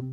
God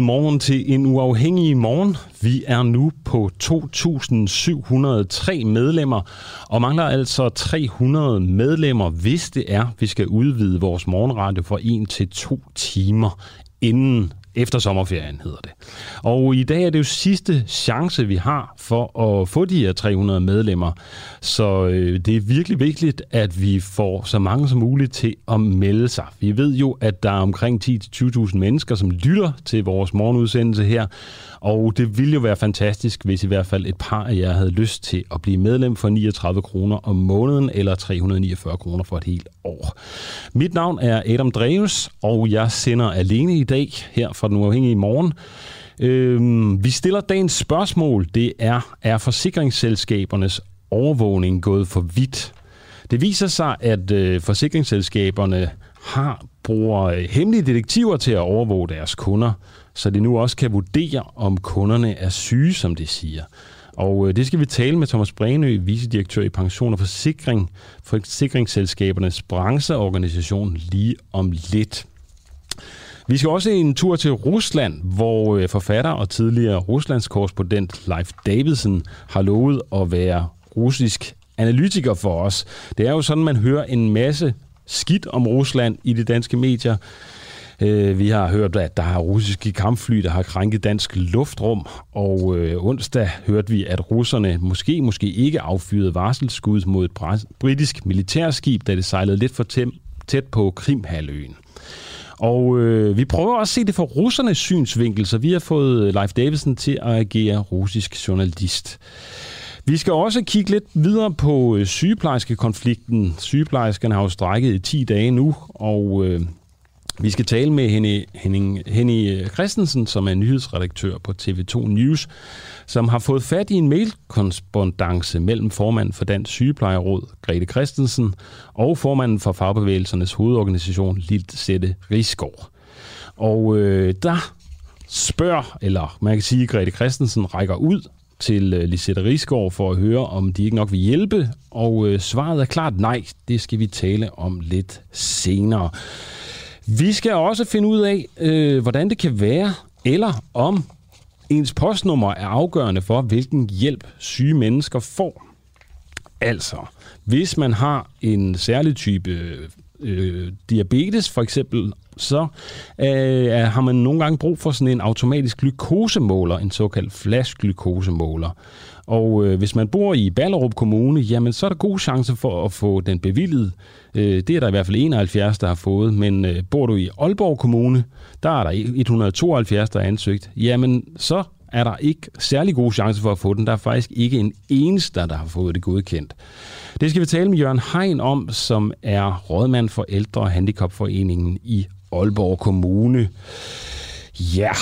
morgen til en uafhængig morgen. Vi er nu på 2.703 medlemmer, og mangler altså 300 medlemmer, hvis det er, vi skal udvide vores morgenradio fra 1 til 2 timer inden efter sommerferien hedder det. Og i dag er det jo sidste chance, vi har for at få de her 300 medlemmer. Så øh, det er virkelig vigtigt, at vi får så mange som muligt til at melde sig. Vi ved jo, at der er omkring 10-20.000 mennesker, som lytter til vores morgenudsendelse her. Og det ville jo være fantastisk, hvis i hvert fald et par af jer havde lyst til at blive medlem for 39 kroner om måneden eller 349 kroner for et helt år. Mit navn er Adam Dreves, og jeg sender alene i dag her fra Den Uafhængige Morgen. Øh, vi stiller dagens spørgsmål. Det er, er forsikringsselskabernes overvågning gået for vidt? Det viser sig, at øh, forsikringsselskaberne har bruger øh, hemmelige detektiver til at overvåge deres kunder, så de nu også kan vurdere, om kunderne er syge, som de siger. Og øh, det skal vi tale med Thomas Brenø, vicedirektør i Pension og Forsikring, Forsikringsselskabernes brancheorganisation, lige om lidt. Vi skal også en tur til Rusland, hvor øh, forfatter og tidligere Ruslands korrespondent Leif Davidsen har lovet at være russisk analytiker for os. Det er jo sådan, man hører en masse skidt om Rusland i de danske medier. Øh, vi har hørt, at der er russiske kampfly, der har krænket dansk luftrum, og øh, onsdag hørte vi, at russerne måske, måske ikke affyrede varselsskud mod et britisk militærskib, da det sejlede lidt for tæt på Krimhaløen. Og øh, vi prøver også at se det fra russernes synsvinkel, så vi har fået øh, Leif Davidsen til at agere russisk journalist. Vi skal også kigge lidt videre på øh, sygeplejerskekonflikten. Sygeplejerskerne har jo strækket i 10 dage nu, og øh, vi skal tale med Henny, Henning, Henny øh, Christensen, som er nyhedsredaktør på TV2 News, som har fået fat i en mailkorrespondance mellem formanden for Dansk Sygeplejeråd, Grete Christensen, og formanden for Fagbevægelsernes hovedorganisation, Lilt Rigsgaard. Og øh, der spørger, eller man kan sige, at Grete Christensen rækker ud til øh, Lisette Rigsgaard for at høre, om de ikke nok vil hjælpe, og øh, svaret er klart nej. Det skal vi tale om lidt senere. Vi skal også finde ud af, øh, hvordan det kan være, eller om ens postnummer er afgørende for, hvilken hjælp syge mennesker får. Altså, hvis man har en særlig type øh, diabetes for eksempel, så øh, har man nogle gange brug for sådan en automatisk glukosemåler, en såkaldt flash-glukosemåler. Og øh, hvis man bor i Ballerup Kommune, jamen så er der god chance for at få den bevillet. Øh, det er der i hvert fald 71, der har fået. Men øh, bor du i Aalborg Kommune, der er der 172, der er ansøgt. Jamen så er der ikke særlig gode chancer for at få den. Der er faktisk ikke en eneste, der har fået det godkendt. Det skal vi tale med Jørgen Hein om, som er rådmand for Ældre- og Handicapforeningen i Aalborg Kommune. Ja,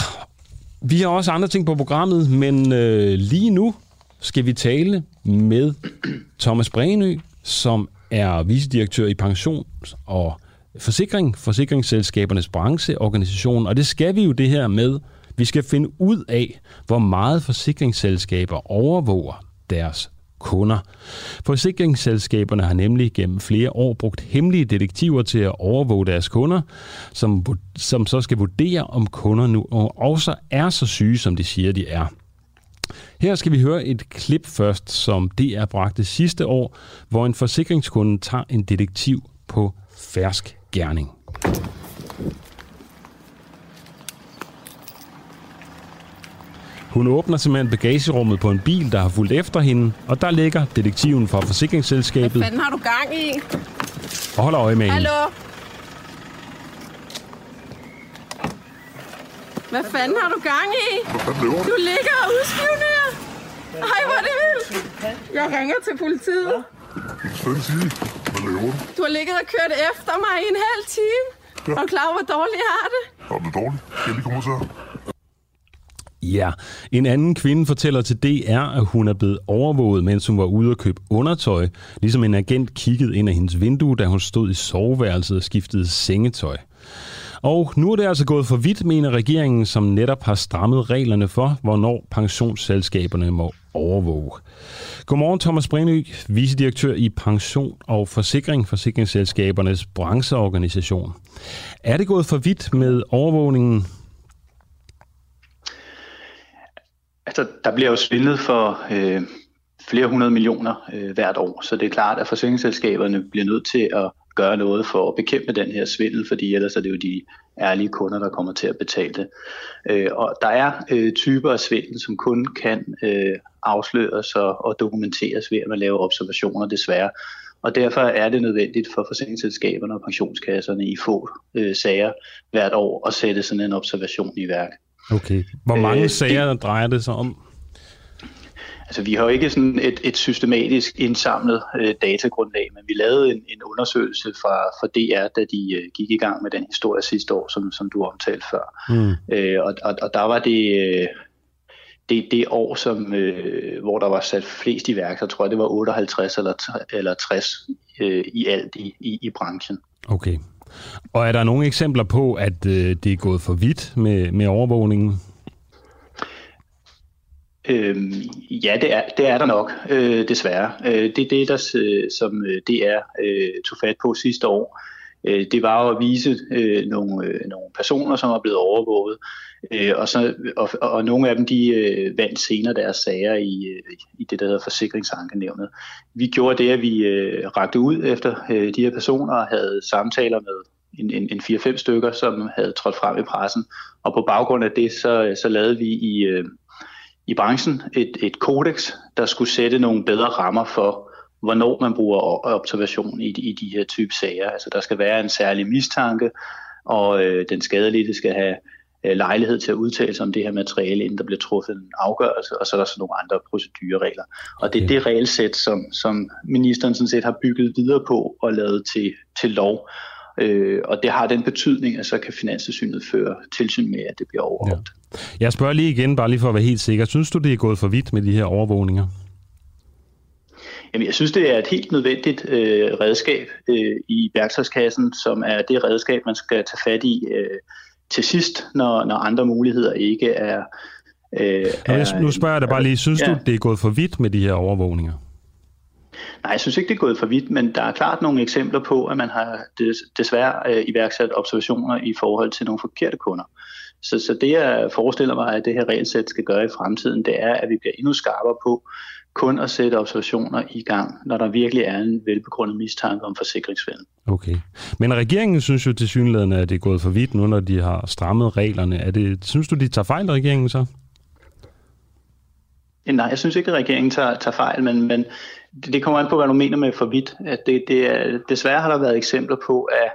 vi har også andre ting på programmet, men øh, lige nu skal vi tale med Thomas Brenø, som er vicedirektør i pensions- og forsikring, forsikringsselskabernes brancheorganisation, og det skal vi jo det her med. Vi skal finde ud af, hvor meget forsikringsselskaber overvåger deres kunder. Forsikringsselskaberne har nemlig gennem flere år brugt hemmelige detektiver til at overvåge deres kunder, som, som så skal vurdere, om kunder nu også er så syge, som de siger, de er. Her skal vi høre et klip først, som DR bragte sidste år, hvor en forsikringskunde tager en detektiv på fersk gerning. Hun åbner simpelthen bagagerummet på en bil, der har fulgt efter hende, og der ligger detektiven fra forsikringsselskabet. Hvad fanden har du gang i? Og holder øje med hende. Hallo? Hvad fanden har du gang i? Du ligger og udspionerer. Ej, hvor er det vildt. Jeg ringer til politiet. Hvad fanden sige? Hvad laver du? Du har ligget og kørt efter mig i en halv time. Ja. Er du klar hvor dårligt jeg har det? Har du det dårligt? Skal jeg lige komme til Ja, en anden kvinde fortæller til DR, at hun er blevet overvåget, mens hun var ude og købe undertøj, ligesom en agent kiggede ind af hendes vindue, da hun stod i soveværelset og skiftede sengetøj. Og nu er det altså gået for vidt, mener regeringen, som netop har strammet reglerne for, hvornår pensionsselskaberne må overvåge. Godmorgen, Thomas Brinø, vicedirektør i Pension og Forsikring, Forsikringsselskabernes brancheorganisation. Er det gået for vidt med overvågningen? Altså, der bliver jo svindlet for øh, flere hundrede millioner øh, hvert år, så det er klart, at forsikringsselskaberne bliver nødt til at gøre noget for at bekæmpe den her svindel, fordi ellers er det jo de ærlige kunder, der kommer til at betale det. Øh, og der er øh, typer af svindel, som kun kan øh, afsløres og, og dokumenteres ved, at man laver observationer desværre. Og derfor er det nødvendigt for forsikringsselskaberne og pensionskasserne i få øh, sager hvert år at sætte sådan en observation i værk. Okay. Hvor mange øh, sager det, drejer det sig om? Altså, vi har jo ikke sådan et, et systematisk indsamlet øh, datagrundlag, men vi lavede en, en undersøgelse fra, fra DR, da de øh, gik i gang med den historie sidste år, som, som du omtalte før. Mm. Øh, og, og, og der var det, øh, det, det år, som, øh, hvor der var sat flest i værk, så tror jeg, det var 58 eller, eller 60 øh, i alt i, i, i branchen. Okay. Og er der nogle eksempler på, at øh, det er gået for vidt med, med overvågningen? Øhm, ja, det er, det er der nok, øh, desværre. Øh, det er det, der, øh, som øh, DR øh, tog fat på sidste år. Øh, det var jo at vise øh, nogle, øh, nogle personer, som er blevet overvåget, øh, og, så, og, og nogle af dem de øh, vandt senere deres sager i, øh, i det, der hedder forsikringsankenævnet. Vi gjorde det, at vi øh, rakte ud efter øh, de her personer og havde samtaler med en, en, en 4-5 stykker, som havde trådt frem i pressen, og på baggrund af det, så, så lavede vi i... Øh, i branchen et, et kodex, der skulle sætte nogle bedre rammer for, hvornår man bruger observation i, i de her type sager. Altså der skal være en særlig mistanke, og øh, den skadelidte skal have øh, lejlighed til at udtale sig om det her materiale, inden der bliver truffet en afgørelse, og så er der så nogle andre procedureregler. Og det er det regelsæt, som, som ministeren sådan set har bygget videre på og lavet til, til lov. Øh, og det har den betydning, at så kan Finanstilsynet føre tilsyn med, at det bliver overholdt. Ja. Jeg spørger lige igen, bare lige for at være helt sikker. Synes du, det er gået for vidt med de her overvågninger? Jamen, jeg synes, det er et helt nødvendigt øh, redskab øh, i værktøjskassen, som er det redskab, man skal tage fat i øh, til sidst, når, når andre muligheder ikke er... Øh, er nu spørger jeg dig bare lige, synes ja. du, det er gået for vidt med de her overvågninger? Nej, jeg synes ikke, det er gået for vidt, men der er klart nogle eksempler på, at man har desværre øh, iværksat observationer i forhold til nogle forkerte kunder. Så, så det, jeg forestiller mig, at det her regelsæt skal gøre i fremtiden, det er, at vi bliver endnu skarpere på kun at sætte observationer i gang, når der virkelig er en velbegrundet mistanke om forsikringsfælden. Okay. Men regeringen synes jo til synligheden, at det er gået for vidt nu, når de har strammet reglerne. Er det, synes du, de tager fejl, regeringen så? Nej, jeg synes ikke, at regeringen tager, tager fejl, men, men det, det kommer an på, hvad du mener med for vidt. At det, det er, desværre har der været eksempler på, at,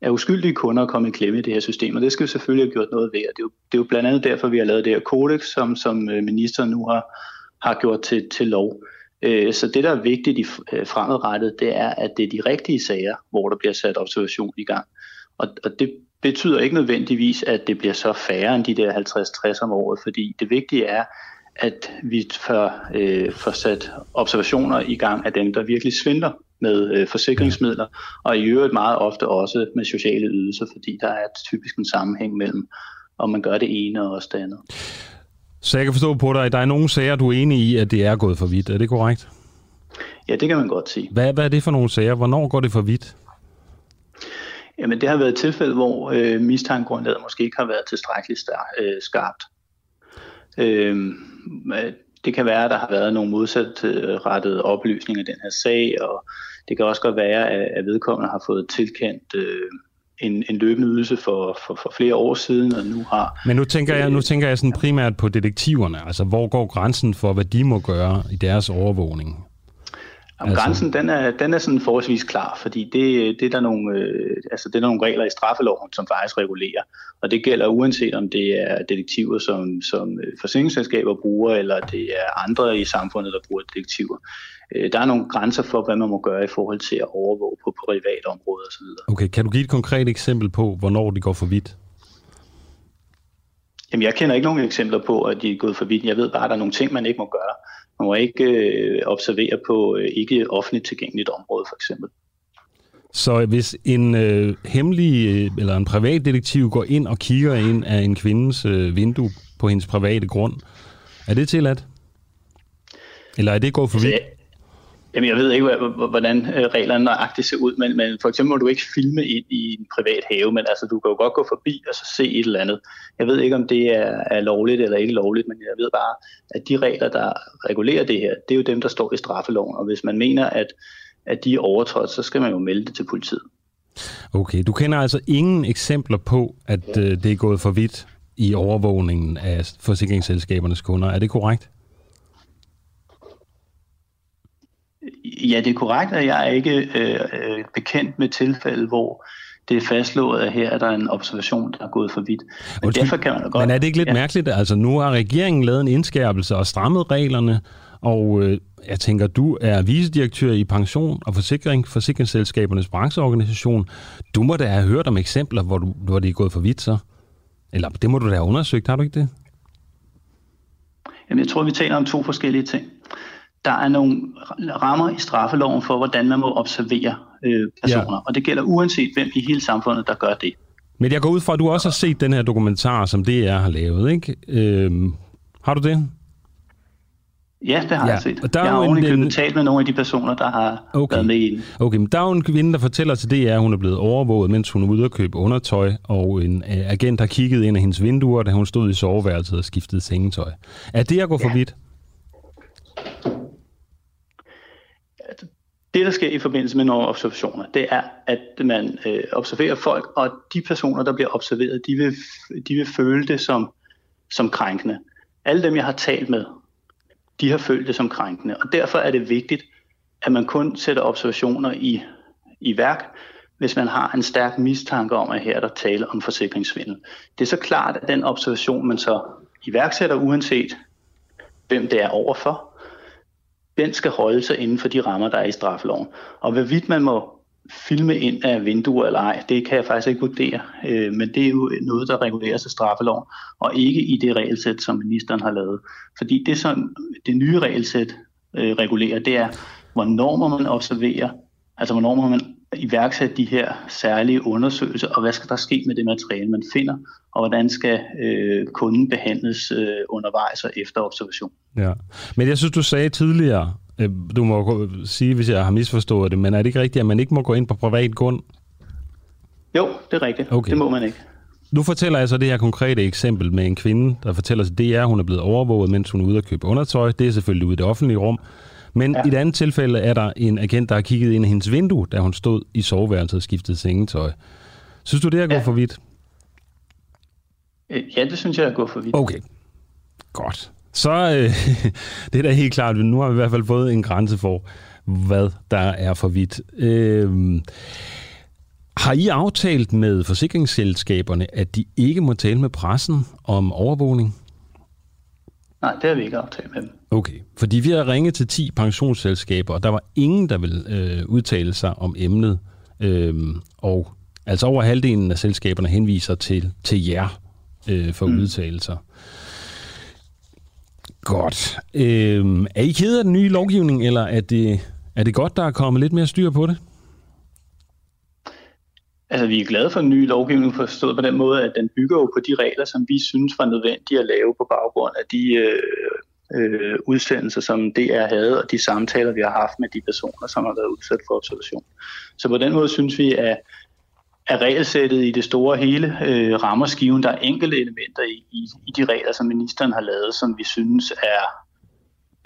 at uskyldige kunder er kommet i klemme i det her system, og det skal vi selvfølgelig have gjort noget ved. Og det er jo, det er jo blandt andet derfor, vi har lavet det her kodex, som, som øh, ministeren nu har, har gjort til, til lov. Øh, så det, der er vigtigt i øh, fremadrettet, det er, at det er de rigtige sager, hvor der bliver sat observation i gang. Og, og det betyder ikke nødvendigvis, at det bliver så færre end de der 50-60 om året, fordi det vigtige er, at vi får, øh, får sat observationer i gang af dem, der virkelig svindler med øh, forsikringsmidler, og i øvrigt meget ofte også med sociale ydelser, fordi der er typisk en sammenhæng mellem, om man gør det ene og også det andet. Så jeg kan forstå på dig, at der er nogle sager, du er enig i, at det er gået for vidt. Er det korrekt? Ja, det kan man godt sige. Hvad, hvad er det for nogle sager? Hvornår går det for vidt? Jamen, det har været et tilfælde, hvor øh, mistankegrundlaget måske ikke har været tilstrækkeligt øh, skarpt. Øh, det kan være, at der har været nogle modsatrettede oplysninger i den her sag, og det kan også godt være, at vedkommende har fået tilkendt øh, en, en løbende ydelse for, for, for flere år siden, og nu har... Men nu tænker jeg, nu tænker jeg sådan primært på detektiverne. Altså, hvor går grænsen for, hvad de må gøre i deres overvågning? Jamen, altså... Grænsen den er, den er sådan forholdsvis klar, fordi det, det, er der nogle, øh, altså, det er der nogle regler i straffeloven, som faktisk regulerer. Og det gælder uanset om det er detektiver, som, som øh, forsikringsselskaber bruger, eller det er andre i samfundet, der bruger detektiver. Øh, der er nogle grænser for, hvad man må gøre i forhold til at overvåge på private områder osv. Okay, kan du give et konkret eksempel på, hvornår det går for vidt? Jamen, jeg kender ikke nogen eksempler på, at de er gået for vidt. Jeg ved bare, at der er nogle ting, man ikke må gøre. Man må ikke øh, observere på øh, ikke offentligt tilgængeligt område, for eksempel. Så hvis en øh, hemmelig øh, eller en privatdetektiv går ind og kigger ind af en kvindes øh, vindue på hendes private grund, er det tilladt? Eller er det gået for vidt? Jamen, jeg ved ikke, hvordan øh, reglerne nøjagtigt ser ud, men, men for eksempel må du ikke filme ind i en privat have, men altså, du kan jo godt gå forbi og så se et eller andet. Jeg ved ikke, om det er, er lovligt eller ikke lovligt, men jeg ved bare, at de regler, der regulerer det her, det er jo dem, der står i straffeloven, og hvis man mener, at, at de er overtrådt, så skal man jo melde det til politiet. Okay, du kender altså ingen eksempler på, at øh, det er gået for vidt i overvågningen af forsikringsselskabernes kunder. Er det korrekt? Ja, det er korrekt, at jeg er ikke øh, øh, bekendt med tilfælde, hvor det er fastslået, at her er der en observation, der er gået for vidt. Men, Undskyld, derfor kan man godt... Men er det ikke lidt ja. mærkeligt? Altså, nu har regeringen lavet en indskærpelse og strammet reglerne, og øh, jeg tænker, du er vicedirektør i pension og forsikring, forsikringsselskabernes brancheorganisation. Du må da have hørt om eksempler, hvor, du, hvor det er gået for vidt så. Eller det må du da have undersøgt, har du ikke det? Jamen, jeg tror, vi taler om to forskellige ting der er nogle rammer i straffeloven for, hvordan man må observere øh, personer. Ja. Og det gælder uanset hvem i hele samfundet, der gør det. Men jeg går ud fra, at du også har set den her dokumentar, som DR har lavet, ikke? Øhm, har du det? Ja, det har ja. jeg set. Og der jeg har ovenikøbet en... talt med nogle af de personer, der har okay. været med i den. Okay, men der er jo en kvinde, der fortæller til DR, at hun er blevet overvåget, mens hun er ude at købe undertøj, og en uh, agent har kigget ind af hendes vinduer, da hun stod i soveværelset og skiftede sengetøj. Er det at gå ja. for vidt? Det, der sker i forbindelse med nogle observationer, det er, at man øh, observerer folk, og de personer, der bliver observeret, de vil, de vil føle det som, som krænkende. Alle dem, jeg har talt med, de har følt det som krænkende, og derfor er det vigtigt, at man kun sætter observationer i, i værk, hvis man har en stærk mistanke om, at her er der tale om forsikringssvindel. Det er så klart, at den observation, man så iværksætter, uanset hvem det er overfor, den skal holde sig inden for de rammer, der er i straffeloven. Og hvorvidt man må filme ind af vinduer eller ej, det kan jeg faktisk ikke vurdere. Øh, men det er jo noget, der reguleres af straffeloven, og ikke i det regelsæt, som ministeren har lavet. Fordi det, som det nye regelsæt øh, regulerer, det er, hvornår må man observere, altså hvornår må man iværksætte de her særlige undersøgelser, og hvad skal der ske med det materiale, man finder, og hvordan skal øh, kunden behandles øh, undervejs og efter observation. Ja, men jeg synes, du sagde tidligere, øh, du må sige, hvis jeg har misforstået det, men er det ikke rigtigt, at man ikke må gå ind på privat grund? Jo, det er rigtigt. Okay. Det må man ikke. Nu fortæller jeg så det her konkrete eksempel med en kvinde, der fortæller sig, det er, at hun er blevet overvåget, mens hun er ude at købe undertøj. Det er selvfølgelig ude i det offentlige rum. Men ja. i et andet tilfælde er der en agent, der har kigget ind i hendes vindue, da hun stod i soveværelset og skiftede sengetøj. Synes du, det er gået ja. for vidt? Øh, ja, det synes jeg er gået for vidt. Okay, godt. Så øh, det er da helt klart, nu har vi i hvert fald fået en grænse for, hvad der er for vidt. Øh, har I aftalt med forsikringsselskaberne, at de ikke må tale med pressen om overvågning? Nej, det har vi ikke aftalt med dem. Okay, fordi vi har ringet til 10 pensionsselskaber, og der var ingen, der ville øh, udtale sig om emnet. Øhm, og altså over halvdelen af selskaberne henviser til, til jer øh, for mm. udtalelser. Godt. Øhm, er I ked af den nye lovgivning, eller er det, er det godt, der er kommet lidt mere styr på det? Altså, vi er glade for den ny lovgivning, forstået på den måde, at den bygger jo på de regler, som vi synes var nødvendige at lave på baggrund af de øh, øh, udsendelser, som DR havde, og de samtaler, vi har haft med de personer, som har været udsat for observation. Så på den måde synes vi, at, at regelsættet i det store hele øh, rammer skiven. Der er enkelte elementer i, i, i de regler, som ministeren har lavet, som vi synes er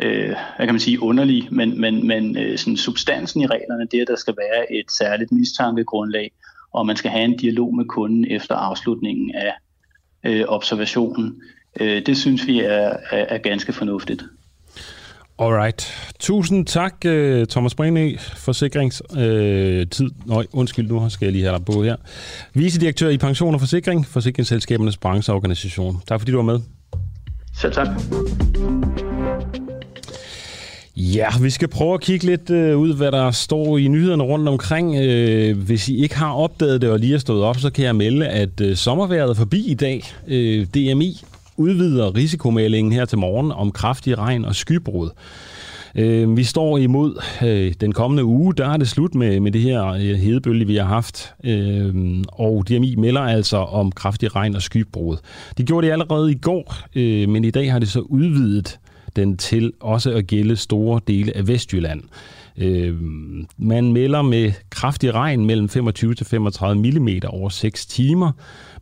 øh, hvad kan man sige, underlige, men, men, men øh, sådan substansen i reglerne, det er, at der skal være et særligt mistankegrundlag, og man skal have en dialog med kunden efter afslutningen af øh, observationen. Øh, det synes vi er, er, er ganske fornuftigt. Alright. Tusind tak, øh, Thomas Brine, forsikringstid. Øh, tid. Nøj, undskyld, nu skal jeg lige have dig på her. Vicedirektør i Pension og Forsikring, Forsikringsselskabernes brancheorganisation. Tak fordi du var med. Selv tak. Ja, vi skal prøve at kigge lidt øh, ud, hvad der står i nyhederne rundt omkring. Øh, hvis I ikke har opdaget det og lige er stået op, så kan jeg melde, at øh, sommerværet er forbi i dag. Øh, DMI udvider risikomeldingen her til morgen om kraftig regn og skybrud. Øh, vi står imod øh, den kommende uge, der er det slut med, med det her øh, hedebølge, vi har haft. Øh, og DMI melder altså om kraftig regn og skybrud. De gjorde det allerede i går, øh, men i dag har det så udvidet den til også at gælde store dele af Vestjylland. Øh, man melder med kraftig regn mellem 25 til 35 mm over 6 timer,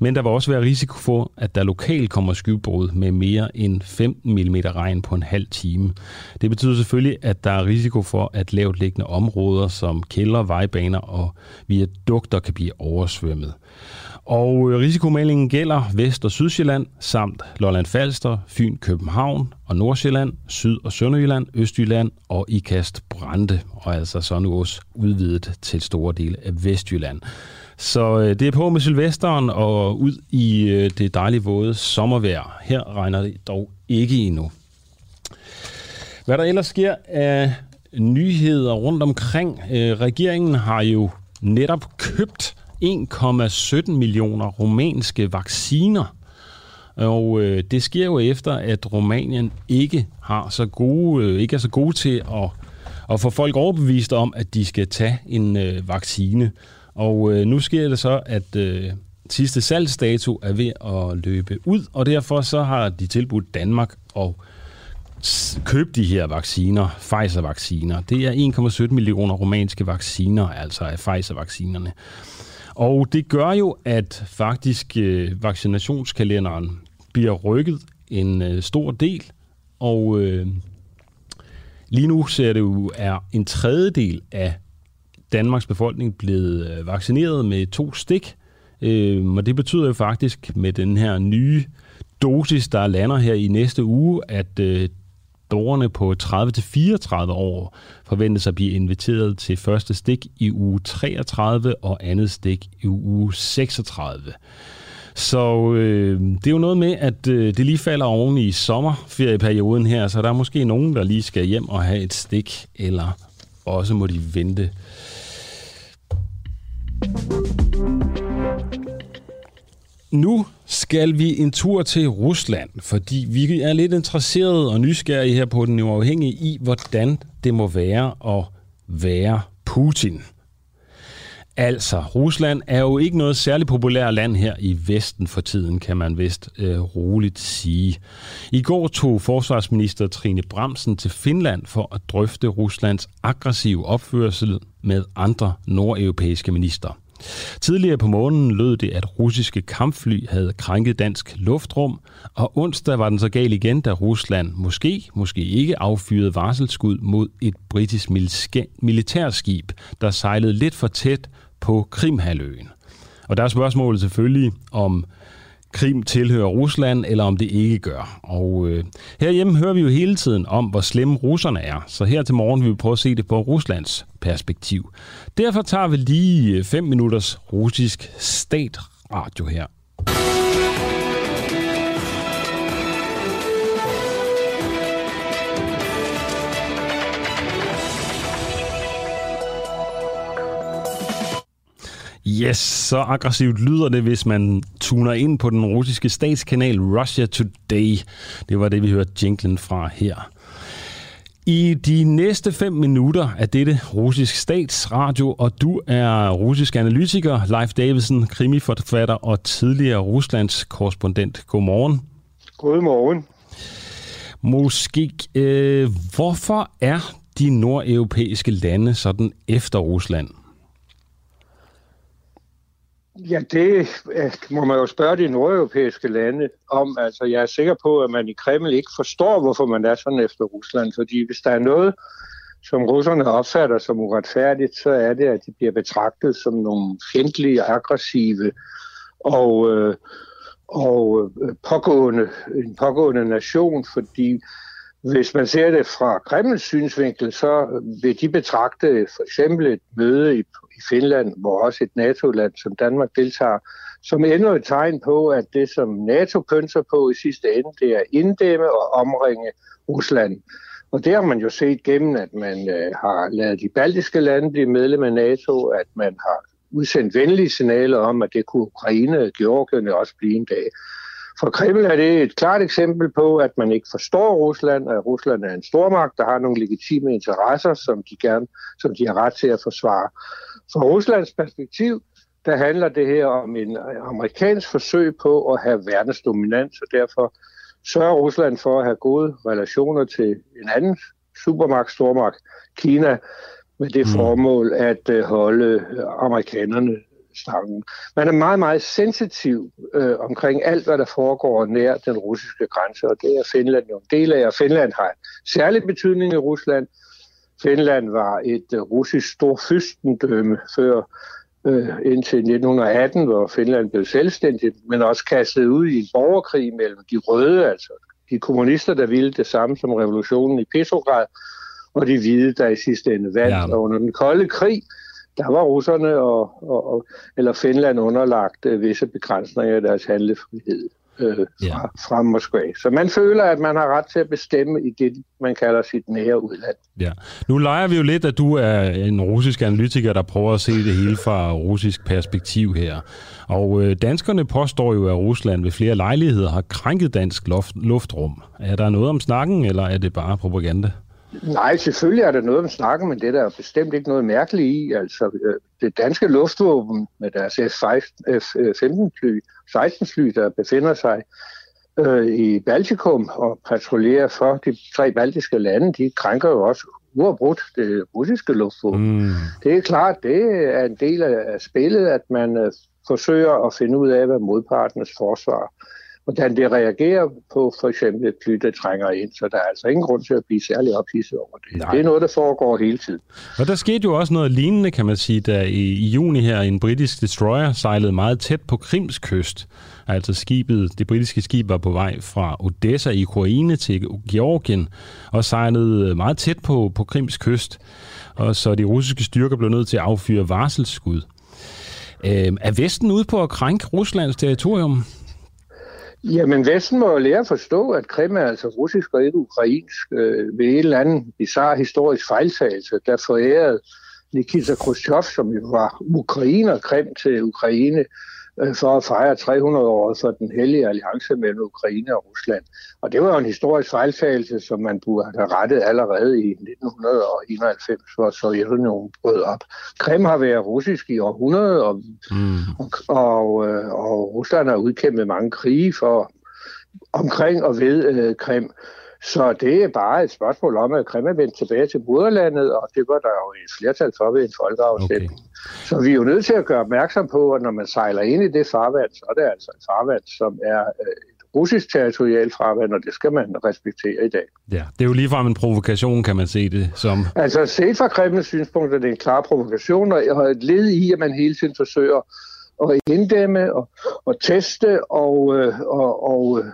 men der vil også være risiko for, at der lokalt kommer skybrud med mere end 15 mm regn på en halv time. Det betyder selvfølgelig, at der er risiko for, at lavt liggende områder som kælder, vejbaner og viadukter kan blive oversvømmet. Og øh, risikomeldingen gælder Vest- og Sydsjælland samt Lolland Falster, Fyn, København og Nordsjælland, Syd- og Sønderjylland, Østjylland og Ikast Brande, og altså så nu også udvidet til store dele af Vestjylland. Så øh, det er på med Sylvesteren og ud i øh, det dejlige våde sommervejr. Her regner det dog ikke endnu. Hvad der ellers sker af nyheder rundt omkring. Regeringen har jo netop købt 1,17 millioner rumænske vacciner. Og øh, det sker jo efter, at Rumænien ikke har så gode, øh, ikke er så gode til at, at få folk overbevist om, at de skal tage en øh, vaccine. Og øh, nu sker det så, at øh, sidste salgsdato er ved at løbe ud, og derfor så har de tilbudt Danmark at købe de her vacciner, Pfizer-vacciner. Det er 1,17 millioner romanske vacciner, altså af Pfizer-vaccinerne. Og det gør jo, at faktisk øh, vaccinationskalenderen bliver rykket en øh, stor del, og øh, lige nu ser det jo er en tredjedel af Danmarks befolkning blevet øh, vaccineret med to stik, øh, og det betyder jo faktisk med den her nye dosis, der lander her i næste uge, at øh, borgerne på 30-34 år forventes at blive inviteret til første stik i uge 33 og andet stik i uge 36. Så øh, det er jo noget med, at øh, det lige falder oven i sommerferieperioden her, så der er måske nogen, der lige skal hjem og have et stik, eller også må de vente. Nu skal vi en tur til Rusland, fordi vi er lidt interesserede og nysgerrige her på den uafhængige i, hvordan det må være at være Putin. Altså, Rusland er jo ikke noget særligt populært land her i Vesten for tiden, kan man vist øh, roligt sige. I går tog forsvarsminister Trine Bramsen til Finland for at drøfte Ruslands aggressive opførsel med andre nordeuropæiske minister. Tidligere på morgenen lød det, at russiske kampfly havde krænket dansk luftrum, og onsdag var den så gal igen, da Rusland måske, måske ikke affyrede varselskud mod et britisk militærskib, der sejlede lidt for tæt på Krimhaløen. Og der er spørgsmålet selvfølgelig, om Krim tilhører Rusland, eller om det ikke gør. Og øh, herhjemme hører vi jo hele tiden om, hvor slemme russerne er. Så her til morgen vil vi prøve at se det på Ruslands perspektiv. Derfor tager vi lige øh, 5 minutters russisk statradio her. Yes, så aggressivt lyder det, hvis man tuner ind på den russiske statskanal Russia Today. Det var det, vi hørte jinglen fra her. I de næste fem minutter er dette russisk statsradio, og du er russisk analytiker, Leif Davidsen, krimiforfatter og tidligere Ruslands korrespondent. Godmorgen. Godmorgen. Måske, øh, hvorfor er de nordeuropæiske lande sådan efter Rusland? Ja, det øh, må man jo spørge de nordeuropæiske lande om. Altså, jeg er sikker på, at man i Kreml ikke forstår, hvorfor man er sådan efter Rusland. Fordi hvis der er noget, som russerne opfatter som uretfærdigt, så er det, at de bliver betragtet som nogle fjendtlige, aggressive og, øh, og øh, pågående, en pågående nation, fordi hvis man ser det fra Kremls synsvinkel, så vil de betragte for eksempel et møde i, i Finland, hvor også et NATO-land som Danmark deltager, som endnu et tegn på, at det som NATO pønser på i sidste ende, det er inddæmme og omringe Rusland. Og det har man jo set gennem, at man øh, har lavet de baltiske lande blive medlem af NATO, at man har udsendt venlige signaler om, at det kunne Ukraine og Georgien også blive en dag. For Kreml er det et klart eksempel på, at man ikke forstår Rusland, at Rusland er en stormagt, der har nogle legitime interesser, som de, gerne, som de har ret til at forsvare. Fra Ruslands perspektiv, der handler det her om en amerikansk forsøg på at have verdens dominans, og derfor sørger Rusland for at have gode relationer til en anden supermagt, stormagt, Kina, med det mm. formål at øh, holde amerikanerne stangen. Man er meget, meget sensitiv øh, omkring alt, hvad der foregår nær den russiske grænse, og det er Finland jo en del af, og Finland har særlig betydning i Rusland. Finland var et uh, russisk storfyrstendømme før øh, indtil 1918, hvor Finland blev selvstændigt, men også kastet ud i en borgerkrig mellem de røde, altså de kommunister, der ville det samme som revolutionen i Petrograd, og de hvide, der i sidste ende vandt. Ja. Og under den kolde krig, der var russerne og, og, og eller Finland underlagt øh, visse begrænsninger af deres handlefrihed øh, fra, ja. fra Moskva. Så man føler, at man har ret til at bestemme i det, man kalder sit nære udland. Ja. Nu leger vi jo lidt, at du er en russisk analytiker, der prøver at se det hele fra russisk perspektiv her. Og øh, danskerne påstår jo, at Rusland ved flere lejligheder har krænket dansk luft, luftrum. Er der noget om snakken, eller er det bare propaganda? Nej, selvfølgelig er der noget om snakken, men det der er bestemt ikke noget mærkeligt i. Altså, øh, det danske luftvåben med deres F-15-fly, 16-fly, der befinder sig øh, i Baltikum og patruljerer for de tre baltiske lande, de krænker jo også uafbrudt det russiske luftvåben. Mm. Det er klart, det er en del af spillet, at man øh, forsøger at finde ud af, hvad modpartens forsvar hvordan det reagerer på for eksempel et fly, der trænger ind. Så der er altså ingen grund til at blive særlig ophidset over det. Nej. Det er noget, der foregår hele tiden. Og der skete jo også noget lignende, kan man sige, da i, i juni her en britisk destroyer sejlede meget tæt på Krims kyst. Altså skibet, det britiske skib var på vej fra Odessa i Ukraine til Georgien og sejlede meget tæt på, på Krims kyst. Og så de russiske styrker blev nødt til at affyre varselsskud. Øh, er Vesten ude på at krænke Ruslands territorium? Jamen, Vesten må jo lære at forstå, at Krim er altså russisk og ikke ukrainsk. Øh, ved en eller anden bizarre historisk fejltagelse, der forærede Nikita Khrushchev, som jo var ukrainer, Krim til Ukraine, Øh, for at fejre 300 år for den hellige alliance mellem Ukraine og Rusland. Og det var jo en historisk fejltagelse, som man burde have rettet allerede i 1991, hvor Sovjetunionen brød op. Krim har været russisk i århundreder, og, mm. og, og, øh, og Rusland har udkæmpet mange krige for omkring og ved øh, Krim. Så det er bare et spørgsmål om, at Krim er vendt tilbage til moderlandet, og det var der jo et flertal for ved en folkeafstemning. Okay. Så vi er jo nødt til at gøre opmærksom på, at når man sejler ind i det farvand, så er det altså et farvand, som er øh, et russisk territorialt farvand, og det skal man respektere i dag. Ja, det er jo ligefrem en provokation, kan man se det som. Altså set fra Kremls synspunkt er det en klar provokation, og et led i, at man hele tiden forsøger at inddæmme og, og teste og, øh, og, og øh,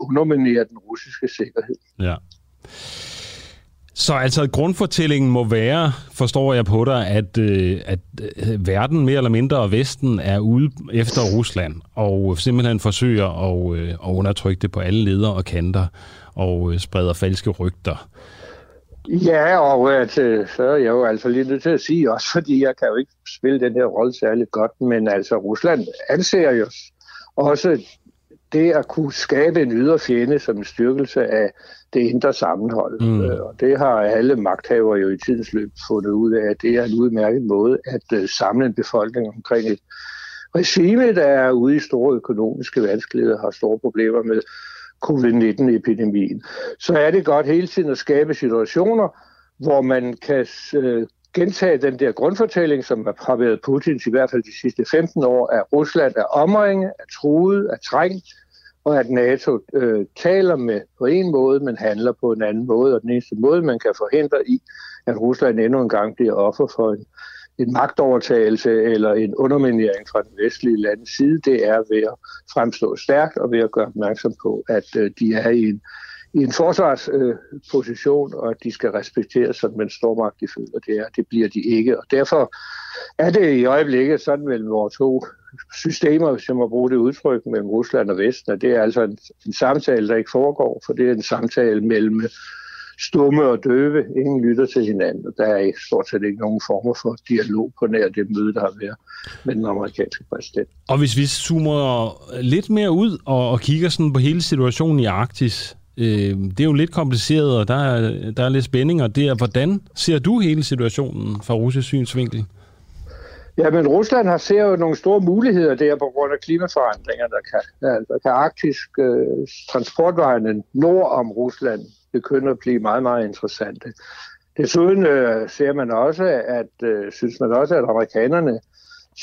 underminere den russiske sikkerhed. Ja. Så altså grundfortællingen må være, forstår jeg på dig, at, øh, at øh, verden mere eller mindre og Vesten er ude efter Rusland og simpelthen forsøger at, øh, at undertrykke det på alle ledere og kanter og øh, spreder falske rygter. Ja, og at, øh, så er jeg jo altså lige nødt til at sige også, fordi jeg kan jo ikke spille den her rolle særlig godt, men altså Rusland anser jo også det at kunne skabe en ydre fjende som en styrkelse af det indre sammenhold. Mm. Øh, og det har alle magthavere jo i tidens løb fundet ud af, at det er en udmærket måde at uh, samle en befolkning omkring et regime, der er ude i store økonomiske vanskeligheder, har store problemer med covid-19-epidemien, så er det godt hele tiden at skabe situationer, hvor man kan øh, gentage den der grundfortælling, som har været Putins i hvert fald de sidste 15 år, at Rusland er omringet, er truet, er trængt, og at NATO øh, taler med på en måde, men handler på en anden måde, og den eneste måde, man kan forhindre i, at Rusland endnu en gang bliver offer for en en magtovertagelse eller en underminering fra den vestlige landes side, det er ved at fremstå stærkt og ved at gøre opmærksom på, at øh, de er i en, i en forsvarsposition, øh, og at de skal respekteres som en stormagt, de føler det er. Det bliver de ikke, og derfor er det i øjeblikket sådan mellem vores to systemer, hvis jeg må bruge det udtryk, mellem Rusland og Vesten, og det er altså en, en samtale, der ikke foregår, for det er en samtale mellem stumme og døve. Ingen lytter til hinanden, og der er stort set ikke nogen former for dialog på nær det møde, der har været med den amerikanske præsident. Og hvis vi zoomer lidt mere ud og, og kigger sådan på hele situationen i Arktis, øh, det er jo lidt kompliceret, og der er, der er lidt spændinger der. Hvordan ser du hele situationen fra russisk synsvinkel? Ja, men Rusland har ser jo nogle store muligheder der på grund af klimaforandringer. Der kan, ja, der kan arktisk øh, transportvejene nord om Rusland begynder at blive meget, meget interessante. Desuden øh, ser man også, at øh, synes man også, at amerikanerne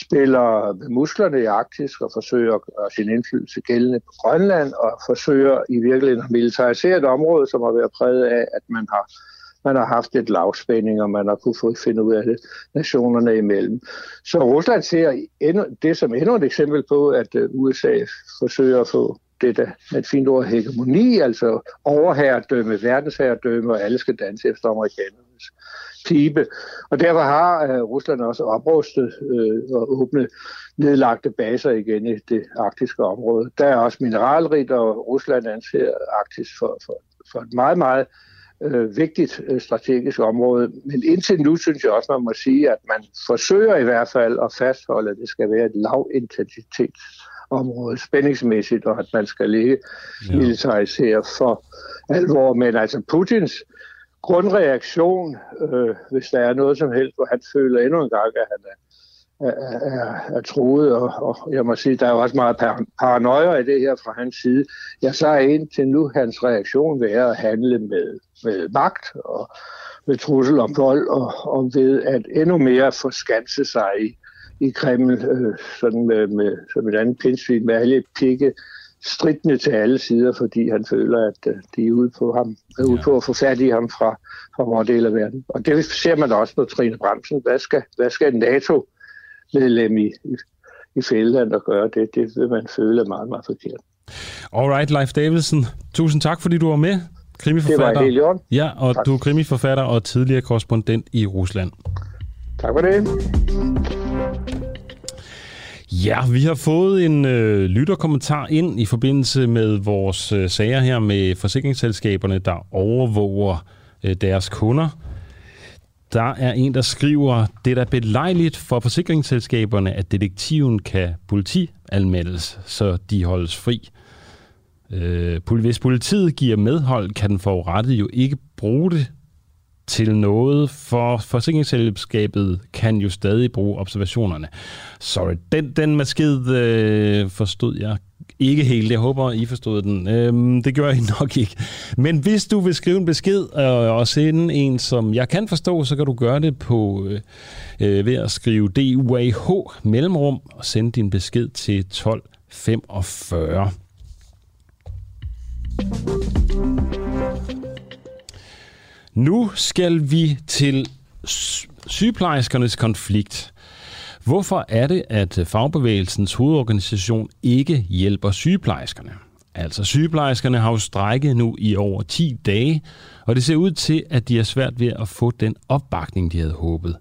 spiller med musklerne i Arktis og forsøger at gøre sin indflydelse gældende på Grønland og forsøger i virkeligheden at militarisere et område, som har været præget af, at man har man har haft et lavspænding, og man har kunnet få finde ud af det nationerne imellem. Så Rusland ser endnu, det som endnu et eksempel på, at øh, USA forsøger at få det der med et fint ord hegemoni, altså overherredømme, verdensherredømme, og alle skal danse efter amerikanernes pibe. Og derfor har uh, Rusland også oprustet uh, og åbnet nedlagte baser igen i det arktiske område. Der er også mineralrigt, og Rusland anser Arktis for, for, for et meget, meget øh, vigtigt øh, strategisk område. Men indtil nu synes jeg også, man må sige, at man forsøger i hvert fald at fastholde, at det skal være et lavintensitets lavintensitetsområde spændingsmæssigt, og at man skal ligge ja. militarisere for alvor. Men altså Putins grundreaktion, øh, hvis der er noget som helst, hvor han føler endnu en gang, at han er er, er, er troet, og, og jeg må sige, der er jo også meget paranoia i det her fra hans side. Jeg så er indtil nu hans reaktion være at handle med, med magt og med trussel om vold, og, og ved at endnu mere forskanse sig i, i Kreml, øh, sådan med, med som et andet pindsvin med alle pikke stridende til alle sider, fordi han føler, at øh, de er ude på ham, er ude ja. på at få fat i ham fra, fra vores del af verden. Og det ser man også på Trine Bremsen. Hvad skal, hvad skal NATO medlem i, i, i Fælland at gøre det, det vil man føle meget, meget forkert. Alright, Leif Davidsen. Tusind tak, fordi du var med. Krimiforfatter. Det var helt jorden. Ja, og tak. du er krimiforfatter og tidligere korrespondent i Rusland. Tak for det. Ja, vi har fået en øh, lytterkommentar ind i forbindelse med vores øh, sager her med forsikringsselskaberne, der overvåger øh, deres kunder. Der er en, der skriver, det er da belejligt for forsikringsselskaberne, at detektiven kan politianmeldes, så de holdes fri. Øh, hvis politiet giver medhold, kan den forurettede jo ikke bruge det til noget, for forsikringsselskabet kan jo stadig bruge observationerne. Sorry, den, den masked øh, forstod jeg ikke helt. Jeg håber, I forstod den. Øhm, det gør I nok ikke. Men hvis du vil skrive en besked og, og sende en, som jeg kan forstå, så kan du gøre det på øh, øh ved at skrive DUAH mellemrum og sende din besked til 1245. Nu skal vi til sygeplejerskernes konflikt. Hvorfor er det, at fagbevægelsens hovedorganisation ikke hjælper sygeplejerskerne? Altså sygeplejerskerne har jo strækket nu i over 10 dage, og det ser ud til, at de er svært ved at få den opbakning, de havde håbet.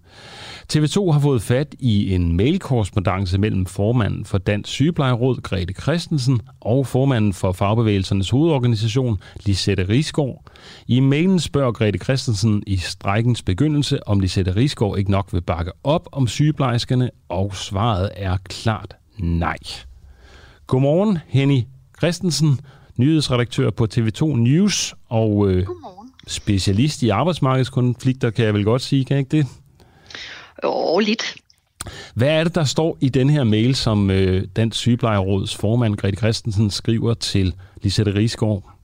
TV2 har fået fat i en mailkorrespondence mellem formanden for Dansk Sygeplejeråd, Grete Christensen, og formanden for Fagbevægelsernes hovedorganisation, Lisette Risgaard. I mailen spørger Grete Christensen i strækkens begyndelse, om Lisette Risgaard ikke nok vil bakke op om sygeplejerskerne, og svaret er klart nej. Godmorgen, Henny Christensen, nyhedsredaktør på TV2 News og øh, specialist i arbejdsmarkedskonflikter, kan jeg vel godt sige, kan jeg ikke det? Jo, lidt. Hvad er det, der står i den her mail, som øh, Dansk Sygeplejeråds formand, Grete Christensen, skriver til Lisette Rigsgaard?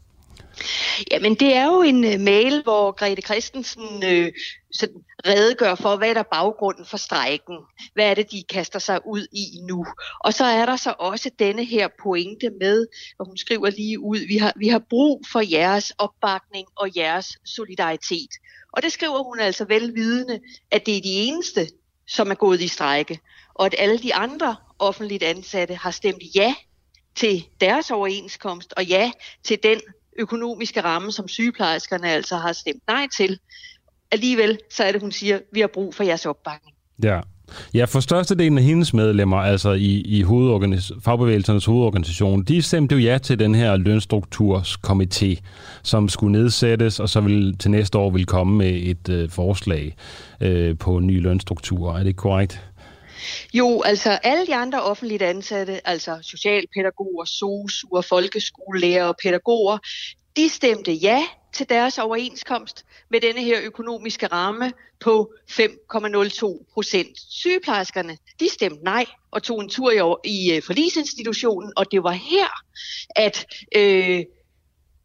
Jamen, det er jo en uh, mail, hvor Grete Christensen øh, sådan redegør for, hvad er der baggrunden for strejken? Hvad er det, de kaster sig ud i nu? Og så er der så også denne her pointe med, hvor hun skriver lige ud, vi har, vi har brug for jeres opbakning og jeres solidaritet. Og det skriver hun altså velvidende, at det er de eneste, som er gået i strække, og at alle de andre offentligt ansatte har stemt ja til deres overenskomst, og ja til den økonomiske ramme, som sygeplejerskerne altså har stemt nej til. Alligevel så er det, hun siger, vi har brug for jeres opbakning. Ja, Ja, for størstedelen af hendes medlemmer, altså i, i hovedorganis- fagbevægelsernes hovedorganisation, de stemte jo ja til den her lønstrukturskomité, som skulle nedsættes, og så vil til næste år vil komme med et øh, forslag øh, på en ny lønstruktur. Er det korrekt? Jo, altså alle de andre offentligt ansatte, altså socialpædagoger, sosuer, folkeskolelærer og pædagoger, de stemte ja til deres overenskomst med denne her økonomiske ramme på 5,02 procent. Sygeplejerskerne, de stemte nej og tog en tur i, i øh, forlisinstitutionen, og det var her, at øh,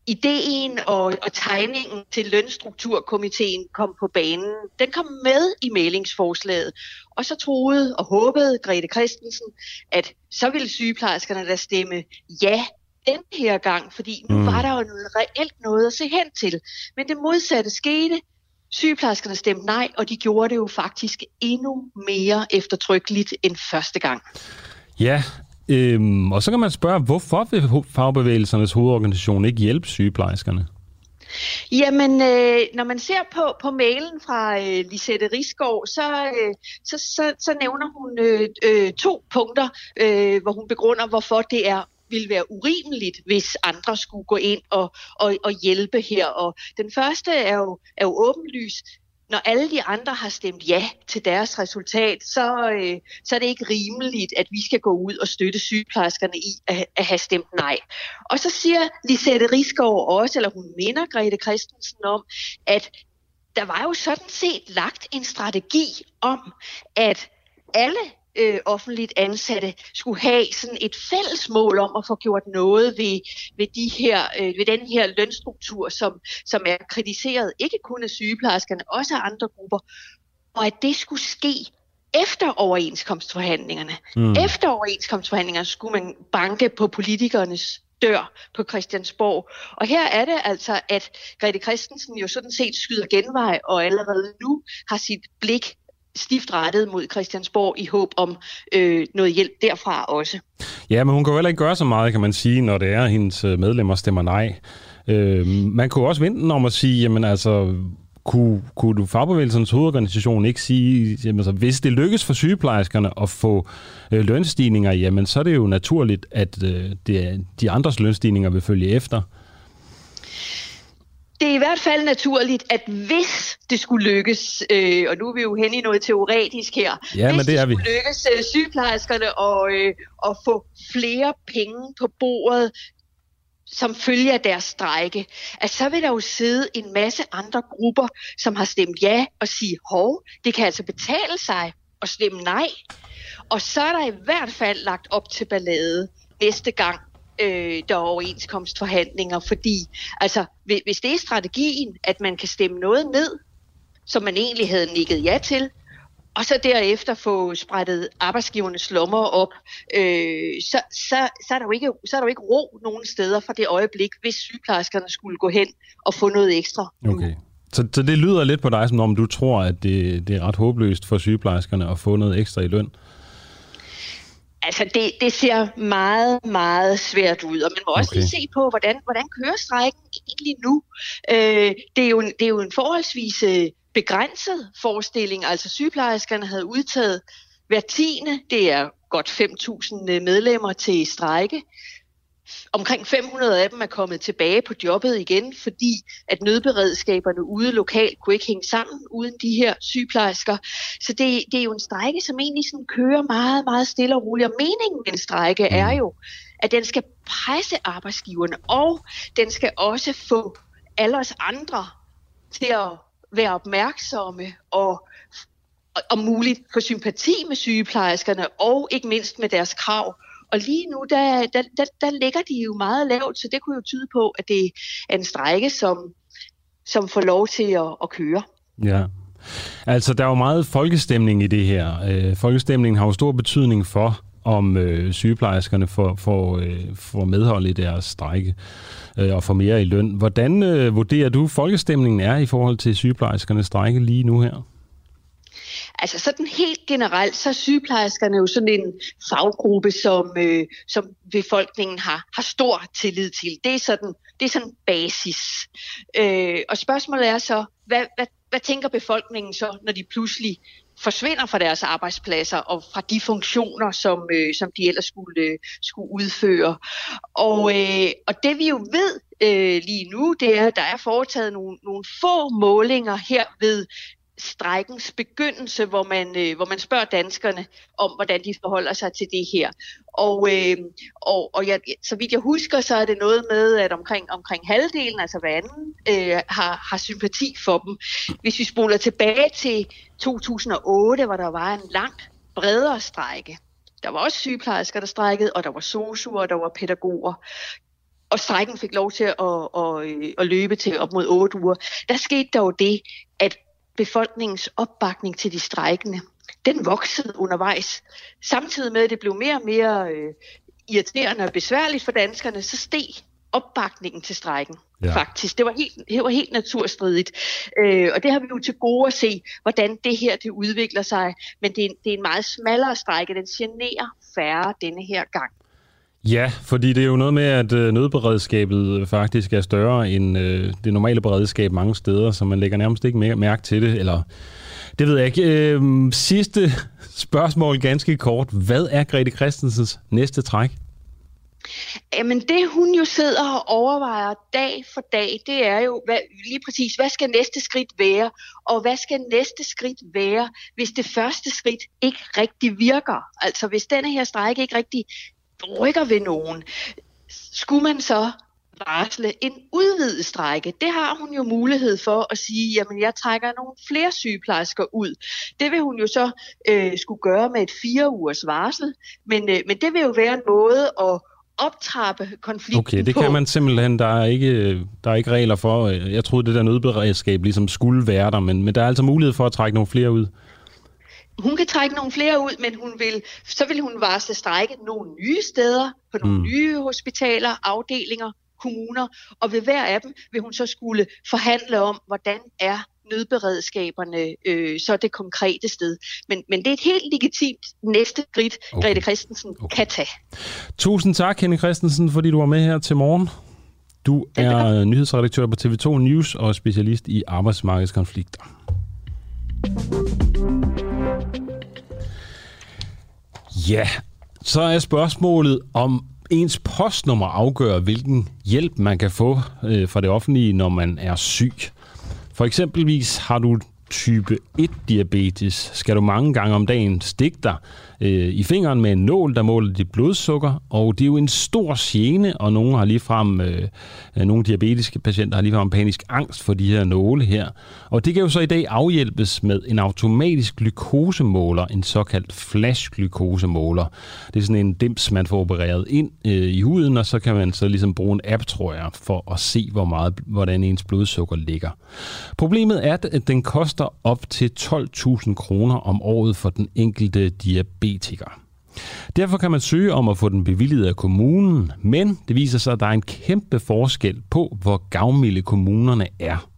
ideen og, og tegningen til lønstrukturkomiteen kom på banen. Den kom med i mailingsforslaget, og så troede og håbede Grete Christensen, at så ville sygeplejerskerne da stemme ja den her gang, fordi nu mm. var der jo noget reelt noget at se hen til. Men det modsatte skete. Sygeplejerskerne stemte nej, og de gjorde det jo faktisk endnu mere eftertrykkeligt end første gang. Ja, øhm, og så kan man spørge, hvorfor vil fagbevægelsernes hovedorganisation ikke hjælpe sygeplejerskerne? Jamen, øh, når man ser på, på mailen fra øh, Lisette Risgaard, så, øh, så, så, så nævner hun øh, øh, to punkter, øh, hvor hun begrunder, hvorfor det er ville være urimeligt, hvis andre skulle gå ind og, og, og hjælpe her. Og den første er jo, er jo åbenlys. Når alle de andre har stemt ja til deres resultat, så, øh, så er det ikke rimeligt, at vi skal gå ud og støtte sygeplejerskerne i at, at have stemt nej. Og så siger Lisette Rigsgaard også, eller hun minder Grete Christensen om, at der var jo sådan set lagt en strategi om, at alle øh, offentligt ansatte skulle have sådan et fælles mål om at få gjort noget ved, ved, de her, øh, ved den her lønstruktur, som, som er kritiseret ikke kun af sygeplejerskerne, også af andre grupper, og at det skulle ske efter overenskomstforhandlingerne. Mm. Efter overenskomstforhandlingerne skulle man banke på politikernes dør på Christiansborg. Og her er det altså, at Grete Christensen jo sådan set skyder genvej og allerede nu har sit blik stift rettet mod Christiansborg i håb om øh, noget hjælp derfra også. Ja, men hun kan jo heller ikke gøre så meget, kan man sige, når det er, at hendes øh, medlemmer stemmer nej. Øh, man kunne også vente om at sige, jamen altså, kunne, kunne du fagbevægelsens hovedorganisation ikke sige, jamen, altså, hvis det lykkes for sygeplejerskerne at få øh, lønstigninger, jamen så er det jo naturligt, at øh, det, de andres lønstigninger vil følge efter det er i hvert fald naturligt, at hvis det skulle lykkes, øh, og nu er vi jo hen i noget teoretisk her, ja, hvis men det, det skulle vi. lykkes øh, sygeplejerskerne og, øh, at få flere penge på bordet, som følge af deres strejke, at så vil der jo sidde en masse andre grupper, som har stemt ja og sige, hov, det kan altså betale sig at stemme nej. Og så er der i hvert fald lagt op til ballade næste gang, øh, der er overenskomstforhandlinger, fordi altså, hvis det er strategien, at man kan stemme noget ned, som man egentlig havde nikket ja til, og så derefter få sprættet arbejdsgivernes lommer op, øh, så, så, så, er der jo ikke, så er der jo ikke ro nogen steder fra det øjeblik, hvis sygeplejerskerne skulle gå hen og få noget ekstra. Okay. Så, så det lyder lidt på dig, som om du tror, at det, det er ret håbløst for sygeplejerskerne at få noget ekstra i løn? Altså, det, det ser meget, meget svært ud, og man må også okay. lige se på, hvordan, hvordan kører strækken egentlig nu. Øh, det, er jo en, det er jo en forholdsvis øh, begrænset forestilling. Altså, sygeplejerskerne havde udtaget hver tiende, det er godt 5.000 øh, medlemmer til strejke omkring 500 af dem er kommet tilbage på jobbet igen, fordi at nødberedskaberne ude lokalt kunne ikke hænge sammen uden de her sygeplejersker. Så det, det er jo en strække, som egentlig sådan kører meget, meget stille og roligt. Og meningen med en strække er jo, at den skal presse arbejdsgiverne, og den skal også få alle os andre til at være opmærksomme og om muligt få sympati med sygeplejerskerne, og ikke mindst med deres krav og lige nu, der, der, der, der ligger de jo meget lavt, så det kunne jo tyde på, at det er en strække, som, som får lov til at, at køre. Ja. Altså, der er jo meget folkestemning i det her. Øh, folkestemningen har jo stor betydning for, om øh, sygeplejerskerne får, får, øh, får medhold i deres strække øh, og får mere i løn. Hvordan øh, vurderer du, folkestemningen er i forhold til sygeplejerskernes strække lige nu her? Altså sådan helt generelt, så er sygeplejerskerne jo sådan en faggruppe, som, øh, som befolkningen har, har stor tillid til. Det er sådan, det er sådan basis. Øh, og spørgsmålet er så, hvad, hvad, hvad tænker befolkningen så, når de pludselig forsvinder fra deres arbejdspladser og fra de funktioner, som, øh, som de ellers skulle, øh, skulle udføre. Og, øh, og det vi jo ved øh, lige nu, det er, at der er foretaget nogle, nogle få målinger her ved strækkens begyndelse, hvor man, øh, hvor man spørger danskerne om, hvordan de forholder sig til det her. Og, øh, og, og jeg, så vidt jeg husker, så er det noget med, at omkring, omkring halvdelen, altså hver anden, øh, har, har sympati for dem. Hvis vi spoler tilbage til 2008, hvor der var en langt bredere strække, der var også sygeplejersker, der strækkede, og der var sosuer, og der var pædagoger. Og strækken fik lov til at, at, at, at løbe til op mod 8 uger. Der skete der jo det, befolkningens opbakning til de strækkende, den voksede undervejs. Samtidig med, at det blev mere og mere øh, irriterende og besværligt for danskerne, så steg opbakningen til strækken. Ja. Faktisk. Det var helt, det var helt naturstridigt. Øh, og det har vi jo til gode at se, hvordan det her det udvikler sig. Men det er, det er en meget smallere strække. Den generer færre denne her gang. Ja, fordi det er jo noget med, at øh, nødberedskabet øh, faktisk er større end øh, det normale beredskab mange steder, så man lægger nærmest ikke mere mærke til det, eller det ved jeg ikke. Øh, sidste spørgsmål, ganske kort. Hvad er Grete Christensens næste træk? Jamen det hun jo sidder og overvejer dag for dag, det er jo hvad, lige præcis, hvad skal næste skridt være? Og hvad skal næste skridt være, hvis det første skridt ikke rigtig virker? Altså hvis denne her strejke ikke rigtig rykker ved nogen, skulle man så varsle en udvidet strække. Det har hun jo mulighed for at sige, jamen jeg trækker nogle flere sygeplejersker ud. Det vil hun jo så øh, skulle gøre med et fire ugers varsel, men, øh, men det vil jo være en måde at optrappe konflikten Okay, det på. kan man simpelthen, der er ikke, der er ikke regler for. Jeg troede, det der nødberedskab ligesom skulle være der, men, men der er altså mulighed for at trække nogle flere ud hun kan trække nogle flere ud, men hun vil, så vil hun varsle strække nogle nye steder, på nogle mm. nye hospitaler, afdelinger, kommuner, og ved hver af dem vil hun så skulle forhandle om, hvordan er nødberedskaberne øh, så det konkrete sted. Men, men det er et helt legitimt næste skridt, okay. Grete Christensen okay. kan tage. Tusind tak, Henning Christensen, fordi du var med her til morgen. Du er nyhedsredaktør på TV2 News og specialist i arbejdsmarkedskonflikter. Ja, så er spørgsmålet, om ens postnummer afgør, hvilken hjælp man kan få øh, fra det offentlige, når man er syg. For eksempelvis har du type 1-diabetes, skal du mange gange om dagen stikke dig øh, i fingeren med en nål, der måler dit blodsukker, og det er jo en stor gene, og nogle har ligefrem, øh, nogle diabetiske patienter har ligefrem panisk angst for de her nåle her. Og det kan jo så i dag afhjælpes med en automatisk glukosemåler, en såkaldt flash-glukosemåler. Det er sådan en dims, man får opereret ind øh, i huden, og så kan man så ligesom bruge en app, tror jeg, for at se, hvor meget, hvordan ens blodsukker ligger. Problemet er, at den koster op til 12.000 kroner om året for den enkelte diabetes diabetiker. Derfor kan man søge om at få den bevilget af kommunen, men det viser sig, at der er en kæmpe forskel på, hvor gavmilde kommunerne er.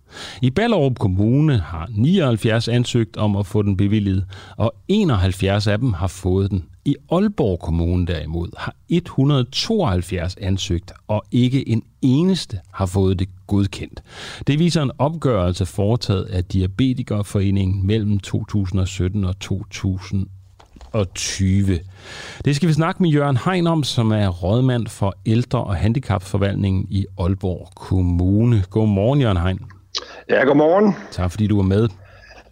I Ballerup Kommune har 79 ansøgt om at få den bevilget, og 71 af dem har fået den. I Aalborg Kommune derimod har 172 ansøgt, og ikke en eneste har fået det godkendt. Det viser en opgørelse foretaget af Diabetikerforeningen mellem 2017 og 2000 2020. Det skal vi snakke med Jørgen Hein om, som er rådmand for ældre- og handicapforvaltningen i Aalborg Kommune. Godmorgen, Jørgen Hein. Ja, godmorgen. Tak fordi du er med.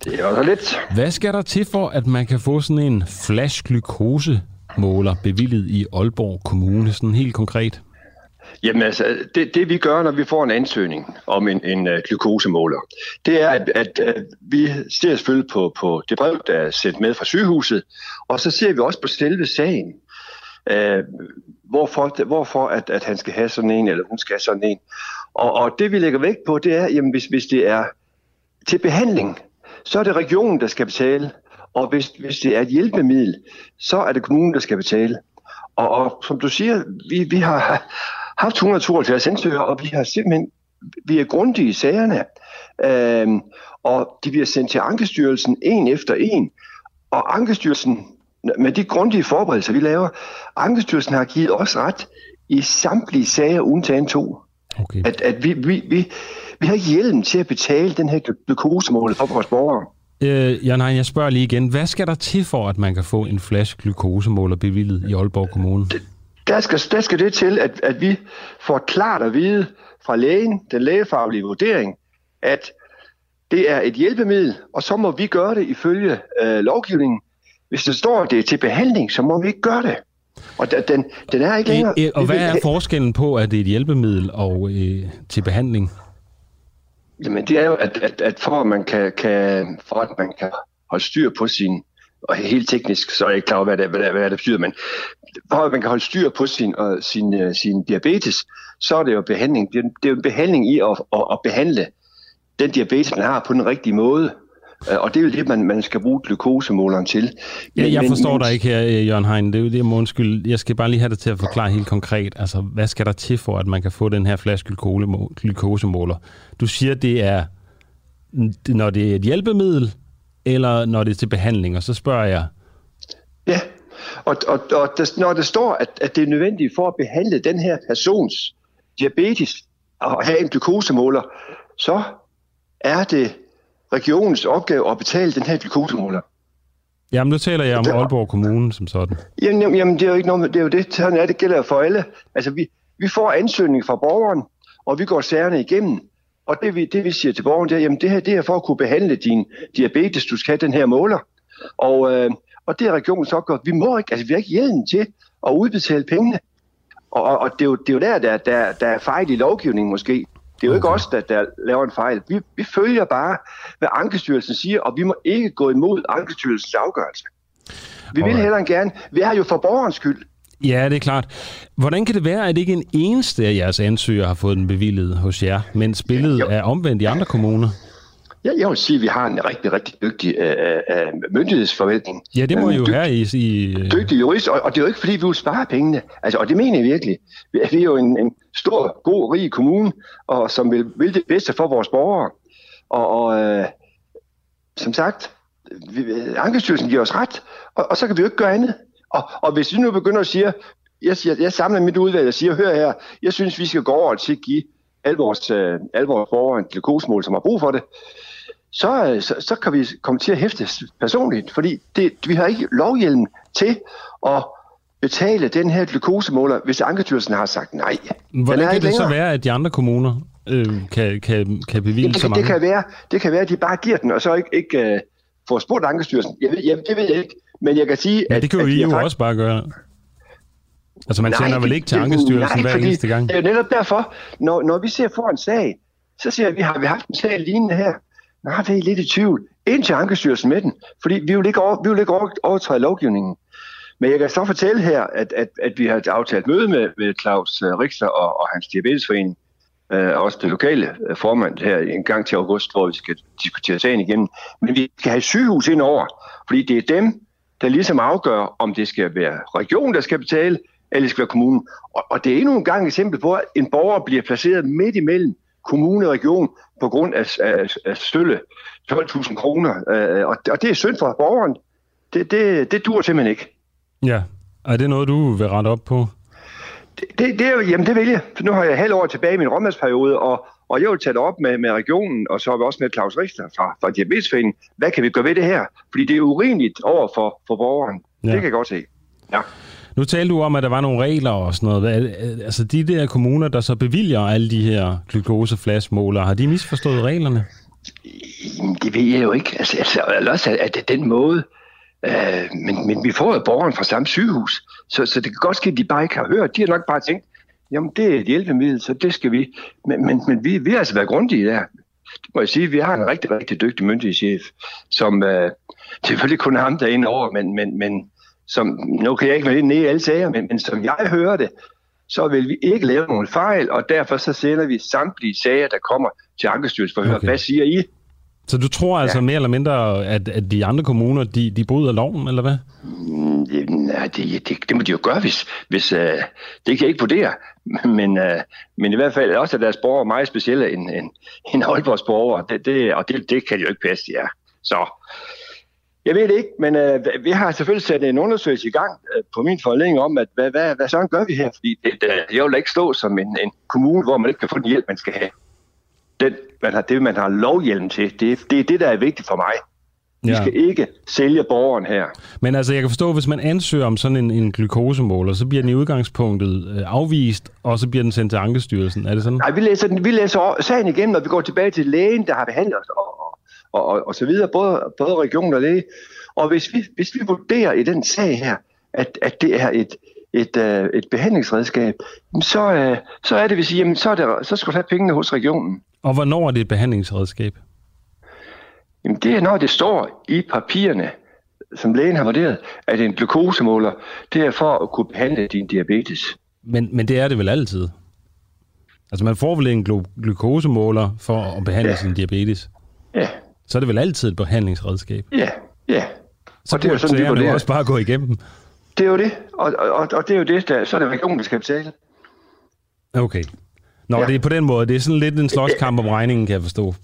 Det er også lidt. Hvad skal der til for, at man kan få sådan en flash måler bevillet i Aalborg Kommune, sådan helt konkret? Jamen altså, det, det vi gør, når vi får en ansøgning om en, en uh, glukosemåler, det er, at, at, at vi ser selvfølgelig på, på det brev, der er sendt med fra sygehuset, og så ser vi også på selve sagen, uh, hvorfor, hvorfor at, at han skal have sådan en, eller hun skal have sådan en. Og, og det vi lægger vægt på, det er, jamen hvis, hvis det er til behandling, så er det regionen, der skal betale, og hvis, hvis det er et hjælpemiddel, så er det kommunen, der skal betale. Og, og som du siger, vi, vi har haft 172 ansøgere, og vi har simpelthen vi er grundige i sagerne, øhm, og de bliver sendt til Ankestyrelsen en efter en, og Ankestyrelsen, med de grundige forberedelser, vi laver, Ankestyrelsen har givet os ret i samtlige sager undtagen to. Okay. At, at vi, vi, vi, vi har ikke hjælp til at betale den her glukosemål for vores borgere. Øh, ja, nej, jeg spørger lige igen. Hvad skal der til for, at man kan få en flash glukosemåler bevillet i Aalborg Kommune? Det, der, skal, der skal det til, at, at vi får klart at vide fra lægen, den lægefaglige vurdering, at det er et hjælpemiddel, og så må vi gøre det ifølge øh, lovgivningen. Hvis det står, at det er til behandling, så må vi ikke gøre det. Og den, den er ikke længere... E, og hvad er forskellen på, at det er et hjælpemiddel og øh, til behandling? Jamen det er jo, at, at, at for, at man kan, kan, for at man kan holde styr på sin, og helt teknisk, så er jeg ikke klar over, hvad det, hvad det, hvad det betyder, men for at man kan holde styr på sin, uh, sin, uh, sin diabetes, så er det jo behandling. Det er, det er jo en behandling i at, at, at behandle den diabetes, man har på den rigtige måde. Øh, og det er jo det, man, man skal bruge glukosemåleren til. Men, ja, jeg forstår men, dig ikke her, Jørgen Hein. Det er jo det, undskyld. Jeg skal bare lige have det til at forklare helt konkret. Altså, hvad skal der til for, at man kan få den her flaske glukosemåler? Du siger, det er, når det er et hjælpemiddel, eller når det er til behandling, og så spørger jeg... Ja, og, og, og der, når det står, at, at det er nødvendigt for at behandle den her persons diabetes og have en glukosemåler, så er det regionens opgave at betale den her glukosemåler. Jamen, nu taler jeg om Aalborg Kommune som sådan. Jamen, jamen, det er jo ikke noget, det er jo det, sådan er det gælder for alle. Altså, vi, vi får ansøgning fra borgeren, og vi går sagerne igennem. Og det vi, det vi siger til borgeren, det er, jamen det her det er for at kunne behandle din diabetes, du skal have den her måler. Og, øh, og det er regionens opgave. Vi må ikke, altså vi har ikke hjælpen til at udbetale pengene. Og, og, og det, er jo, det er jo der, der, der, der er fejl i lovgivningen måske. Det er jo ikke os, der, der laver en fejl. Vi, vi følger bare, hvad Ankestyrelsen siger, og vi må ikke gå imod Ankestyrelsens afgørelse. Vi vil heller gerne. Vi er jo for borgerens skyld. Ja, det er klart. Hvordan kan det være, at ikke en eneste af jeres ansøgere har fået den bevillet hos jer, mens billedet ja, er omvendt i andre kommuner? Ja, jeg vil sige, at vi har en rigtig, rigtig dygtig uh, uh, myndighedsforvaltning. Ja, det må I jo dygt, have i... i uh... Dygtig jurist, og, og det er jo ikke, fordi vi vil spare pengene. Altså, og det mener jeg virkelig. Vi er jo en, en stor, god, rig kommune, og som vil, vil det bedste for vores borgere. Og, og uh, som sagt, vi, Ankestyrelsen giver os ret, og, og så kan vi jo ikke gøre andet. Og, og hvis vi nu begynder at sige, jeg, siger, jeg samler mit udvalg og siger, hør her, jeg synes, vi skal gå over til at give alle vores, uh, alle vores borgere en glukosemål, som har brug for det, så, øh, så, så kan vi komme til at hæfte personligt, fordi det, vi har ikke lovhjelm til at betale den her glukosemåler, hvis Ankestyrelsen har sagt nej. Hvordan kan det længere. så være, at de andre kommuner øh, kan, kan, kan bevilge det, så mange? Det kan, være, det kan være, at de bare giver den, og så ikke, ikke uh, får spurgt Ankestyrelsen. Jeg ved, jeg, det ved jeg ikke, men jeg kan sige... Ja, det kan jo I jo faktisk... også bare gøre. Altså man nej, sender vel ikke til Ankestyrelsen hver eneste gang? Det er jo netop derfor, når, når vi ser for en sag, så siger vi, har vi haft en sag lignende her, Nej, det er lidt i tvivl. Ind til Ankestyrelsen med den, fordi vi vil ikke, over, vi vil ikke over, overtræde lovgivningen. Men jeg kan så fortælle her, at, at, at vi har aftalt møde med, med Claus uh, Richter og, og hans diabetesforening, øh, også det lokale øh, formand her en gang til august, hvor vi skal diskutere sagen igen. Men vi skal have sygehus ind over, fordi det er dem, der ligesom afgør, om det skal være regionen, der skal betale, eller det skal være kommunen. Og, og det er endnu en gang et eksempel på, at en borger bliver placeret midt imellem kommune og region på grund af, af, af stølle 12.000 kroner. Øh, og, og det er synd for borgeren. Det, det, det dur simpelthen ikke. Ja, er det noget, du vil rette op på? Det, det, det, jamen det vil jeg. For nu har jeg halv år tilbage i min rådmandsperiode, og, og jeg vil tage det op med, med regionen, og så har vi også med Claus Richter fra, fra Diabetesforeningen. Hvad kan vi gøre ved det her? Fordi det er urimeligt over for, for borgeren. Ja. Det kan jeg godt se. Ja. Nu talte du om, at der var nogle regler og sådan noget. Øh, altså de der kommuner, der så bevilger alle de her glukoseflashmåler, har de misforstået reglerne? Det ved jeg jo ikke. Altså, altså også er det den måde. Øh, men, men vi får jo borgeren fra samme sygehus, så, så det kan godt ske, at de bare ikke har hørt. De har nok bare tænkt, jamen det er et hjælpemiddel, så det skal vi. Men, men, men vi, vi har altså været grundige der. Det må jeg sige, vi har en rigtig, rigtig dygtig myndighedschef, som øh, selvfølgelig kun er ham derinde over, men, men, men som, nu kan jeg ikke være inde i alle sager, men, men som jeg hører det, så vil vi ikke lave nogen fejl, og derfor så sender vi samtlige sager, der kommer til Ankestyrelsen for at høre, okay. hvad siger I? Så du tror altså ja. mere eller mindre, at, at de andre kommuner, de, de bryder loven, eller hvad? Mm, nej, det, det, det må de jo gøre, hvis... hvis uh, det kan jeg ikke vurdere. Men, uh, men i hvert fald også, at deres borgere er meget specielle end, end, end Aalborgs borgere. Det, det, og det, det kan de jo ikke passe, ja. Så jeg ved det ikke, men øh, vi har selvfølgelig sat en undersøgelse i gang øh, på min forlængning om, at hvad, hvad, hvad sådan gør vi her? Fordi det, det, jeg vil ikke stå som en, en kommune, hvor man ikke kan få den hjælp, man skal have. Den, man har, det, man har lovhjelm til, det, det er det, der er vigtigt for mig. Vi Ja. skal ikke sælge borgeren her. Men altså, jeg kan forstå, hvis man ansøger om sådan en, en glukosemåler, så bliver den i udgangspunktet øh, afvist, og så bliver den sendt til Ankestyrelsen. Er det sådan? Nej, vi læser, den, vi læser sagen igennem, og vi går tilbage til lægen, der har behandlet os, og, og, og, og så videre, både, både region og læge. Og hvis vi, hvis vi vurderer i den sag her, at, at det er et, et, øh, et behandlingsredskab, så, øh, så er det, vi siger, jamen, så, er det, så skal du have pengene hos regionen. Og hvornår er det et behandlingsredskab? Jamen det er, når det står i papirerne, som lægen har vurderet, at en glukosemåler, det er for at kunne behandle din diabetes. Men, men det er det vel altid? Altså, man får vel en glu- glukosemåler for at behandle Ja. sin diabetes? Så er det vel altid et behandlingsredskab? ja, ja. Så Og det er jo sådan, vi vurderer. også bare gå igennem. Det er jo det, og, og, og det er jo det, der, så er det regionen, der skal betale. Okay. Nå, ja. Det er på den måde. Det er sådan lidt en slåskamp om regningen, kan jeg forstå.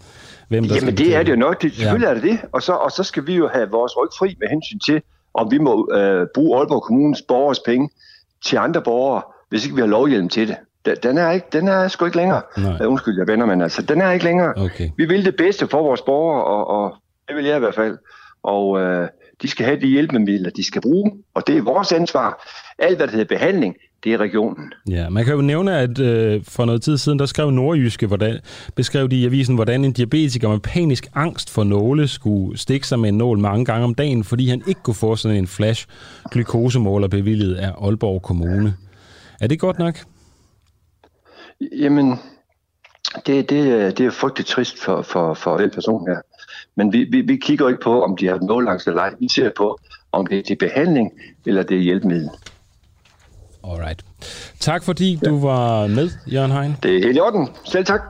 Hvem der Jamen det er det jo nok, det, selvfølgelig ja. er det det, og så, og så skal vi jo have vores ryg fri med hensyn til, om vi må øh, bruge Aalborg Kommunes borgers penge til andre borgere, hvis ikke vi har lovhjelm til det. Den- er, ikke, den er sgu ikke længere. Nej. Uh, undskyld, jeg vender, men altså, den er ikke længere. Okay. Vi vil det bedste for vores borgere, og, og det vil jeg i hvert fald. Og øh, de skal have de hjælpemidler, de skal bruge, og det er vores ansvar. Alt, hvad der hedder behandling, det er regionen. Ja, man kan jo nævne, at øh, for noget tid siden, der skrev Nordjyske, hvordan, beskrev de i avisen, hvordan en diabetiker med panisk angst for nåle skulle stikke sig med en nål mange gange om dagen, fordi han ikke kunne få sådan en flash glukosemåler bevilget af Aalborg Kommune. Er det godt nok? Jamen, det, det, er- det er frygteligt trist for, for, for den person her. Men vi, vi, vi kigger ikke på, om de har nålangst eller ej. Vi ser på, om det er til behandling, eller det er hjælpemiddel. Alright. Tak fordi du var med, Jørgen Hein. Det er helt i orden. Selv tak.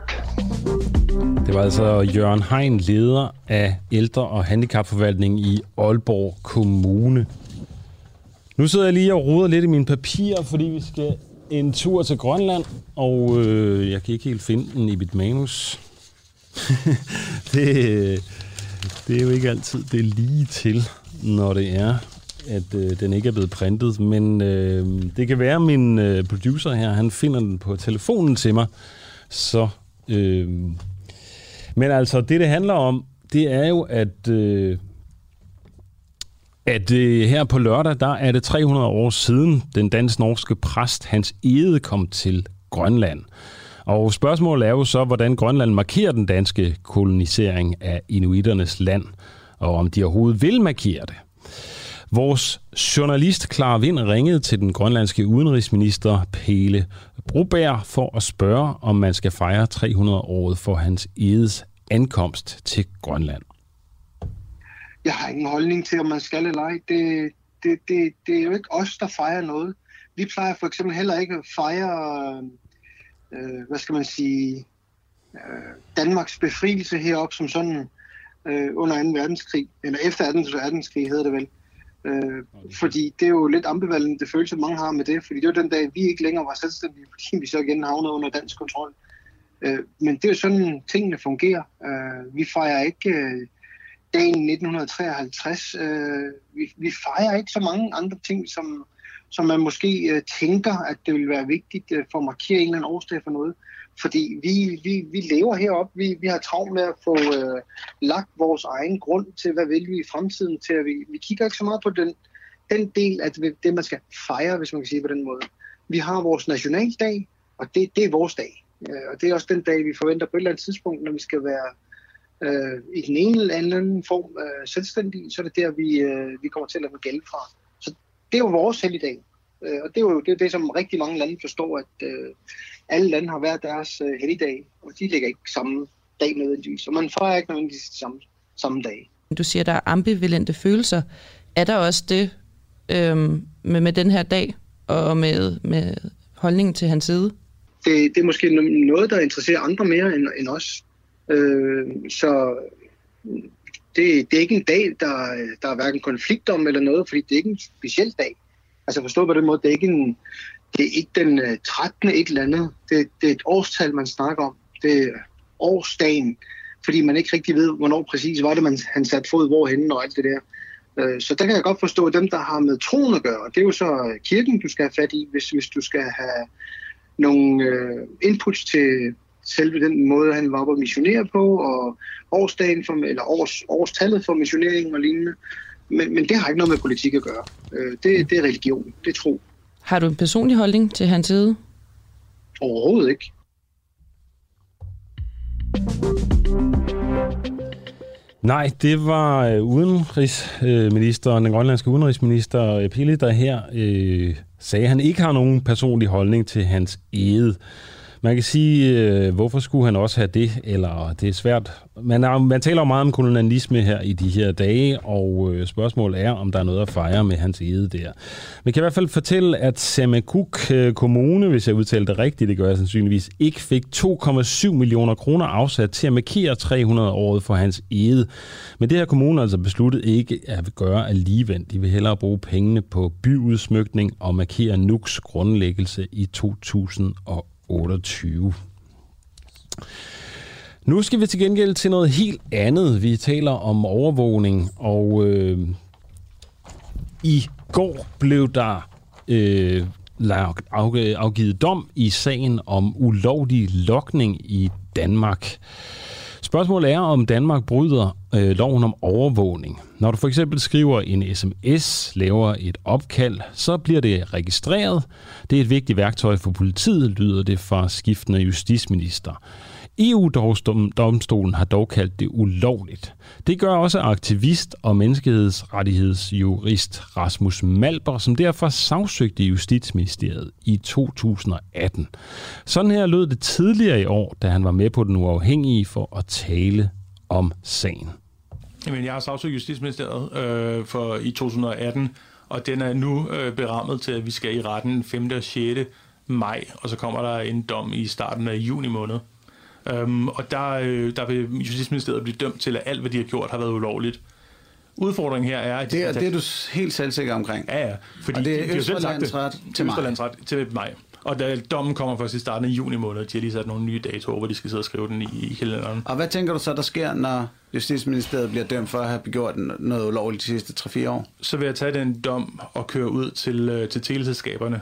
Det var altså Jørgen Hein, leder af ældre- og handicapforvaltningen i Aalborg Kommune. Nu sidder jeg lige og roder lidt i mine papirer, fordi vi skal en tur til Grønland, og øh, jeg kan ikke helt finde den i mit manus. det, det er jo ikke altid det er lige til, når det er, at øh, den ikke er blevet printet. Men øh, det kan være, at min øh, producer her, han finder den på telefonen til mig. Så, øh, men altså, det det handler om, det er jo, at... Øh, at øh, her på lørdag, der er det 300 år siden, den dansk-norske præst Hans Ede kom til Grønland. Og spørgsmålet er jo så, hvordan Grønland markerer den danske kolonisering af inuiternes land, og om de overhovedet vil markere det. Vores journalist Clara Vind ringede til den grønlandske udenrigsminister Pele Broberg for at spørge, om man skal fejre 300-året for hans edes ankomst til Grønland. Jeg har ingen holdning til, om man skal eller ej. Det, det, det, det er jo ikke os, der fejrer noget. Vi plejer for eksempel heller ikke at fejre, øh, hvad skal man sige, øh, Danmarks befrielse heroppe som sådan øh, under 2. verdenskrig, eller efter 2. verdenskrig hedder det vel. Øh, fordi det er jo lidt ambivalent, det følelse mange har med det, fordi det var den dag, vi ikke længere var selvstændige, fordi vi så igen havnede under dansk kontrol. Øh, men det er jo sådan, tingene fungerer. Øh, vi fejrer ikke øh, dagen 1953. Øh, vi, vi fejrer ikke så mange andre ting, som, som man måske øh, tænker, at det vil være vigtigt øh, for at markere en eller anden årsdag for noget. Fordi vi, vi, vi lever heroppe, vi, vi har travlt med at få øh, lagt vores egen grund til, hvad vil vi i fremtiden til. At vi, vi kigger ikke så meget på den, den del af det, det, man skal fejre, hvis man kan sige på den måde. Vi har vores nationaldag, og det, det er vores dag. Øh, og det er også den dag, vi forventer på et eller andet tidspunkt, når vi skal være øh, i den ene eller anden form øh, selvstændige, så er det der, vi, øh, vi kommer til at lade dem gælde fra. Så det er jo vores helligdag. Øh, og det er jo det, er det, som rigtig mange lande forstår, at øh, alle lande har hver deres øh, helligdag, og de ligger ikke samme dag nødvendigvis. Og man fejrer ikke nødvendigvis samme, samme dag. Du siger, der er ambivalente følelser. Er der også det øhm, med, med den her dag, og med, med holdningen til hans side? Det, det er måske no- noget, der interesserer andre mere end, end os. Øh, så det, det er ikke en dag, der, der er hverken konflikt om eller noget, fordi det er ikke en speciel dag. Altså forstå på den måde, det er ikke, en, det er ikke den øh, 13. et eller andet. Det, det er et årstal, man snakker om. Det er årsdagen, fordi man ikke rigtig ved, hvornår præcis var det, man, han satte fod hvorhen og alt det der. Øh, Så der kan jeg godt forstå, at dem, der har med troen at gøre, Og det er jo så øh, kirken, du skal have fat i, hvis, hvis du skal have nogle øh, inputs til, selve den måde, han var oppe at missionere på, og årsdagen for, eller års, årstallet for missionering og lignende. Men, men det har ikke noget med politik at gøre. Øh, det, det er religion, det er tro. Har du en personlig holdning til hans side? Overhovedet ikke. Nej, det var øh, udenrigsministeren, den grønlandske udenrigsminister øh, Pille, der her øh, sagde, at han ikke har nogen personlig holdning til hans ede. Man kan sige, øh, hvorfor skulle han også have det, eller det er svært. Man, er, man taler jo meget om kolonialisme her i de her dage, og øh, spørgsmålet er, om der er noget at fejre med hans ede der. Men kan i hvert fald fortælle, at Samakuk øh, Kommune, hvis jeg udtalte det rigtigt, det gør jeg sandsynligvis, ikke fik 2,7 millioner kroner afsat til at markere 300-året for hans ede. Men det her kommune altså besluttet ikke at gøre alligevel. De vil hellere bruge pengene på byudsmykning og markere Nuks grundlæggelse i 2008. 28. Nu skal vi til gengæld til noget helt andet. Vi taler om overvågning, og øh, i går blev der øh, afgivet dom i sagen om ulovlig lokning i Danmark. Spørgsmålet er, om Danmark bryder øh, loven om overvågning. Når du for eksempel skriver en sms, laver et opkald, så bliver det registreret. Det er et vigtigt værktøj for politiet, lyder det fra skiftende justitsminister. EU-domstolen har dog kaldt det ulovligt. Det gør også aktivist og menneskerettighedsjurist Rasmus Malber, som derfor sagsøgte Justitsministeriet i 2018. Sådan her lød det tidligere i år, da han var med på den uafhængige for at tale om sagen. Jamen, jeg har sagsøgt Justitsministeriet øh, for i 2018, og den er nu øh, berammet til, at vi skal i retten 5. og 6. maj, og så kommer der en dom i starten af juni måned. Øhm, og der, øh, der vil Justitsministeriet blive dømt til, at alt, hvad de har gjort, har været ulovligt. Udfordringen her er... At det, er, det er du helt selvsikker omkring? Ja, ja. Fordi og det er Østerlandsret til mig. Østerlandsret til mig. Og da dommen kommer først i starten af juni måned, de har lige sat nogle nye datoer, hvor de skal sidde og skrive den i, i kalenderen. Og hvad tænker du så, der sker, når Justitsministeriet bliver dømt for at have begået noget ulovligt de sidste 3-4 år? Så vil jeg tage den dom og køre ud til, øh, til teleselskaberne,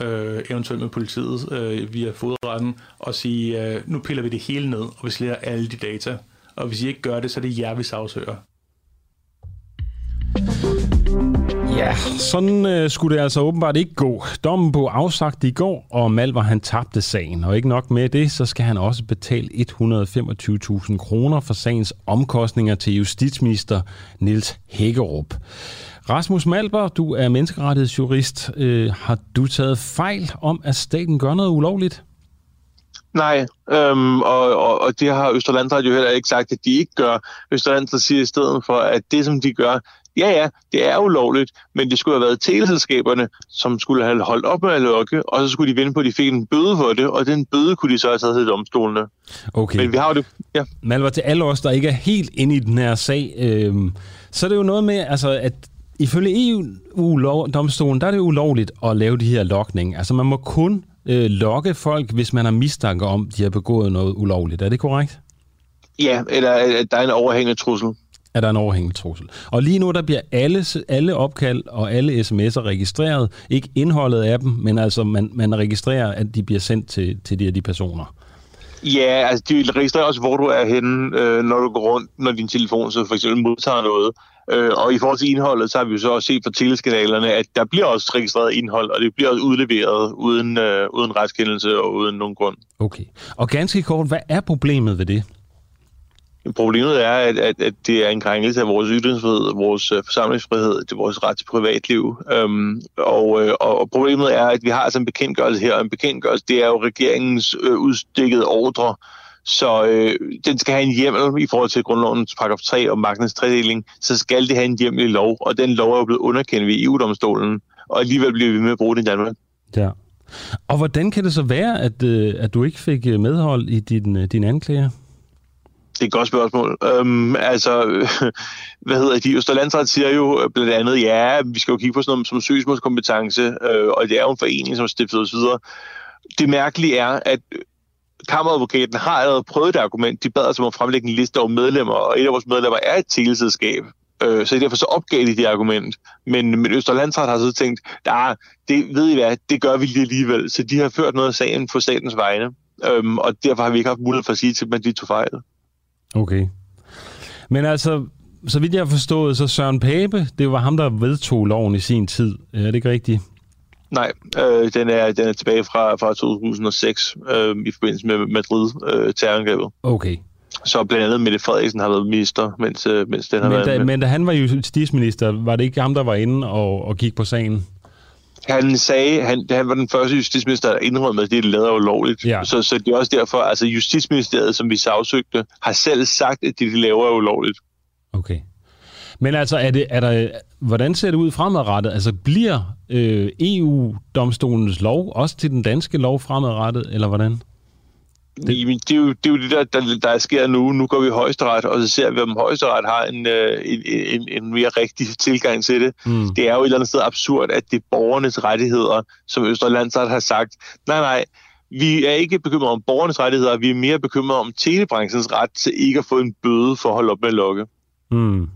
øh, eventuelt med politiet øh, via fodretten, og sige, øh, nu piller vi det hele ned, og vi sletter alle de data. Og hvis I ikke gør det, så er det jer, vi sagsøger. Ja, sådan øh, skulle det altså åbenbart ikke gå. Dommen blev afsagt i går, og Malvar han tabte sagen. Og ikke nok med det, så skal han også betale 125.000 kroner for sagens omkostninger til justitsminister Nils Hækkerup. Rasmus Malber, du er menneskerettighedsjurist. Øh, har du taget fejl om, at staten gør noget ulovligt? Nej, øhm, og, og, og det har Østerlandsret jo heller ikke sagt, at de ikke gør. Østerlandsret siger i stedet for, at det, som de gør, ja ja, det er ulovligt, men det skulle have været teleselskaberne, som skulle have holdt op med at lukke, og så skulle de vinde på, at de fik en bøde for det, og den bøde kunne de så have taget til domstolene. Okay. Men vi har jo det, ja. Malvar, til alle os, der ikke er helt inde i den her sag, øhm, så er det jo noget med, altså, at ifølge EU-domstolen, der er det ulovligt at lave de her lokning. Altså man må kun øh, lokke folk, hvis man har mistanke om, de har begået noget ulovligt. Er det korrekt? Ja, eller at der er en overhængende trussel. Er der en overhængende trussel. Og lige nu, der bliver alle, alle opkald og alle sms'er registreret. Ikke indholdet af dem, men altså man, man registrerer, at de bliver sendt til, til de her de personer. Ja, altså de registrerer også, hvor du er henne, øh, når du går rundt, når din telefon så for eksempel modtager noget. Øh, og i forhold til indholdet, så har vi jo så også set på teleskanalerne, at der bliver også registreret indhold, og det bliver også udleveret uden, øh, uden retskendelse og uden nogen grund. Okay. Og ganske kort, hvad er problemet ved det? Problemet er, at, at, at det er en krænkelse af vores ytringsfrihed, vores øh, forsamlingsfrihed, det er vores ret til privatliv. Øhm, og, øh, og problemet er, at vi har altså en bekendtgørelse her, og en bekendtgørelse, det er jo regeringens øh, udstikket ordre, så øh, den skal have en hjemmel i forhold til grundlovens paragraf 3 og magtens tredeling, så skal det have en hjemmel i lov, og den lov er jo blevet underkendt ved EU-domstolen, og alligevel bliver vi med at bruge den i Danmark. Ja. Og hvordan kan det så være, at, øh, at du ikke fik øh, medhold i din, øh, din anklager? Det er et godt spørgsmål. Øhm, altså, hvad hedder de? Østerlandsret siger jo blandt andet, ja, vi skal jo kigge på sådan noget som søgsmålskompetence, øh, og det er jo en forening, som stiftet osv. Det mærkelige er, at kammeradvokaten har allerede prøvet det argument. De bad os om at fremlægge en liste over medlemmer, og et af vores medlemmer er et teleselskab. Øh, så derfor så opgav de det argument. Men, men Østerlandsret har så tænkt, nej, det ved I hvad, det gør vi lige alligevel. Så de har ført noget af sagen på statens vegne. øhm, og derfor har vi ikke haft mulighed for at sige til dem, at de tog fejl. Okay. Men altså, så vidt jeg har forstået, så Søren Pape, det var ham, der vedtog loven i sin tid. Er det ikke rigtigt? Nej, øh, den, er, den er tilbage fra, fra 2006 øh, i forbindelse med Madrid-terrorangrebet. Øh, okay. Så blandt andet Mette Frederiksen har været minister, mens, øh, mens den har men været... Da, men da han var justitsminister, var det ikke ham, der var inde og, og gik på sagen? Han sagde, han, han var den første justitsminister, der indrømmede, at det, de lavede ulovligt. Ja. Så, så det er også derfor, altså Justitsministeriet, som vi sagsøgte, har selv sagt, at det, de laver, er ulovligt. Okay. Men altså, er det, er der, hvordan ser det ud fremadrettet? Altså, bliver øh, EU-domstolens lov også til den danske lov fremadrettet, eller hvordan? Det, Jamen, det, er jo, det er jo det, der, der, der sker nu. Nu går vi i højesteret, og så ser vi, om højesteret har en, øh, en, en, en mere rigtig tilgang til det. Mm. Det er jo et eller andet sted absurd, at det er borgernes rettigheder, som Østerlandsret har sagt. Nej, nej, vi er ikke bekymret om borgernes rettigheder, vi er mere bekymret om telebranchens ret til ikke at få en bøde for at holde op med at logge. Mm.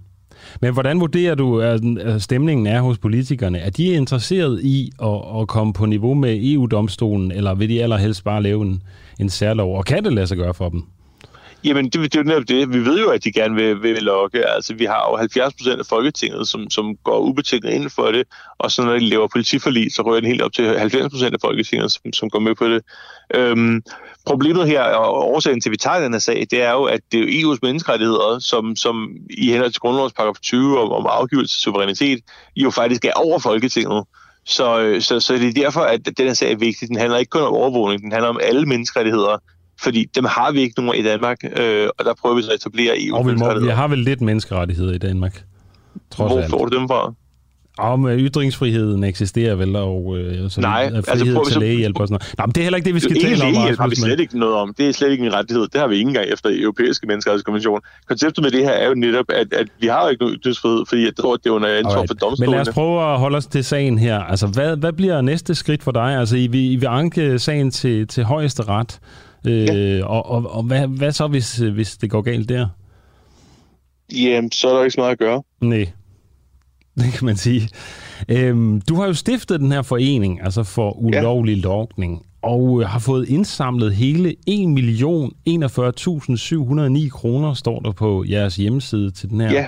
Men hvordan vurderer du, at stemningen er hos politikerne? Er de interesseret i at, at komme på niveau med EU-domstolen, eller vil de allerhelst bare lave en, en særlov? Og kan det lade sig gøre for dem? Jamen, det, det er jo netop det. Vi ved jo, at de gerne vil, vil lokke. Altså, vi har jo 70 procent af Folketinget, som, som går ubetinget ind for det, og så når de laver politiforlig, så rører den helt op til 90 procent af Folketinget, som, som går med på det. Øhm, problemet her, og årsagen til, at vi tager den her sag, det er jo, at det er EU's menneskerettigheder, som, som i henhold til grundlovens paragraf 20 om, om afgivelse af suverænitet, jo faktisk er over Folketinget. Så, så, så det er derfor, at den her sag er vigtig. Den handler ikke kun om overvågning, den handler om alle menneskerettigheder, fordi dem har vi ikke nogen i Danmark, øh, og der prøver vi så at etablere EU. Og vi, må, vi har vel lidt menneskerettigheder i Danmark. Trods Hvor alt. får du dem fra? Om ytringsfriheden eksisterer vel, og øh, så Nej, frihed altså, prøv, til lægehjælp og sådan noget. Nej, men det er heller ikke det, vi skal tale om. Lægehjælp har vi slet ikke noget om. Det er slet ikke en rettighed. Det har vi ikke engang efter europæiske menneskerettighedskonvention. Konceptet med det her er jo netop, at, at vi har jo ikke nogen ytringsfrihed, fordi jeg tror, at det er under ansvar for domstolene. Men lad os prøve at holde os til sagen her. Altså, hvad, hvad bliver næste skridt for dig? Altså, I vil, I vil anke sagen til, til højeste ret. Øh, ja. Og, og, og hvad, hvad så, hvis, hvis det går galt der? Jamen, så er der ikke så meget at gøre. Nej, det kan man sige. Øhm, du har jo stiftet den her forening, altså for ulovlig ja. logning, og har fået indsamlet hele 1.041.709 kroner, står der på jeres hjemmeside til den her. Ja,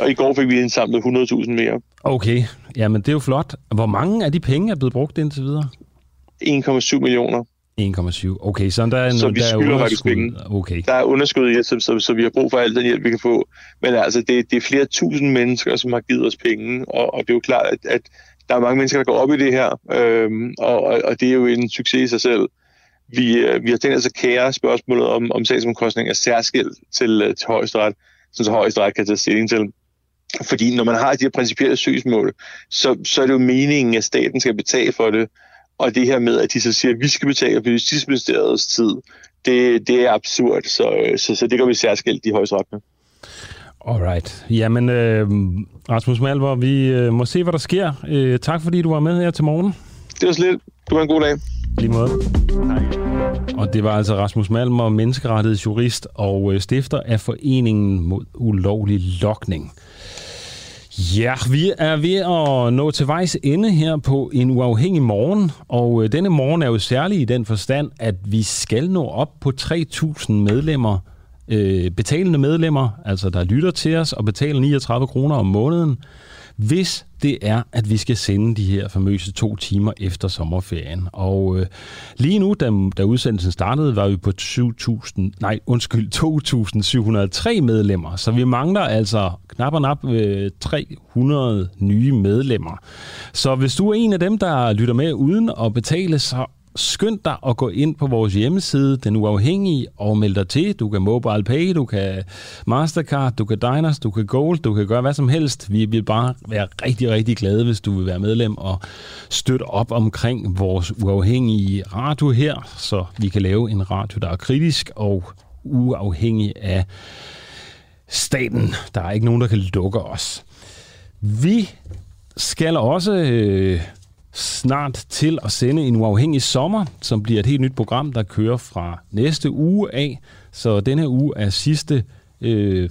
og i går fik vi indsamlet 100.000 mere. Okay, jamen det er jo flot. Hvor mange af de penge er blevet brugt indtil videre? 1,7 millioner. 1,7. Okay, så der er, så vi der skylder er penge. Okay. Der er underskud i så, så, så vi har brug for al den hjælp, vi kan få. Men altså, det, det er flere tusind mennesker, som har givet os penge, og, og det er jo klart, at, at der er mange mennesker, der går op i det her, øhm, og, og det er jo en succes i sig selv. Vi, øh, vi har tænkt os at kære spørgsmålet om, om sagsomkostning er særskilt til, øh, til højesteret, så højesteret kan tage stilling til. Fordi når man har de her principielle søgsmål, så, så er det jo meningen, at staten skal betale for det, og det her med, at de så siger, at vi skal betale på Justitsministeriets tid, det, det er absurd, så, så, så det gør vi særskilt i højestrettene. Alright. Jamen, øh, Rasmus Malvar, vi øh, må se, hvad der sker. Øh, tak, fordi du var med her til morgen. Det var slet. Du har en god dag. Lige måde. Og det var altså Rasmus Malmer, menneskerettighedsjurist og øh, stifter af Foreningen mod ulovlig lokning. Ja, vi er ved at nå til vejs ende her på en uafhængig morgen, og øh, denne morgen er jo særlig i den forstand, at vi skal nå op på 3.000 medlemmer, øh, betalende medlemmer, altså der lytter til os og betaler 39 kroner om måneden, hvis det er, at vi skal sende de her famøse to timer efter sommerferien. Og øh, lige nu, da, da udsendelsen startede, var vi på 7.000, nej, undskyld, 2.703 medlemmer. Så vi mangler altså knap og nap øh, 300 nye medlemmer. Så hvis du er en af dem, der lytter med uden at betale, så skynd dig at gå ind på vores hjemmeside, Den Uafhængige, og melde dig til. Du kan mobile pay, du kan Mastercard, du kan Diners, du kan Gold, du kan gøre hvad som helst. Vi vil bare være rigtig, rigtig glade, hvis du vil være medlem og støtte op omkring vores uafhængige radio her, så vi kan lave en radio, der er kritisk og uafhængig af staten. Der er ikke nogen, der kan lukke os. Vi skal også... Øh, snart til at sende en uafhængig sommer, som bliver et helt nyt program, der kører fra næste uge af. Så denne uge er sidste øh,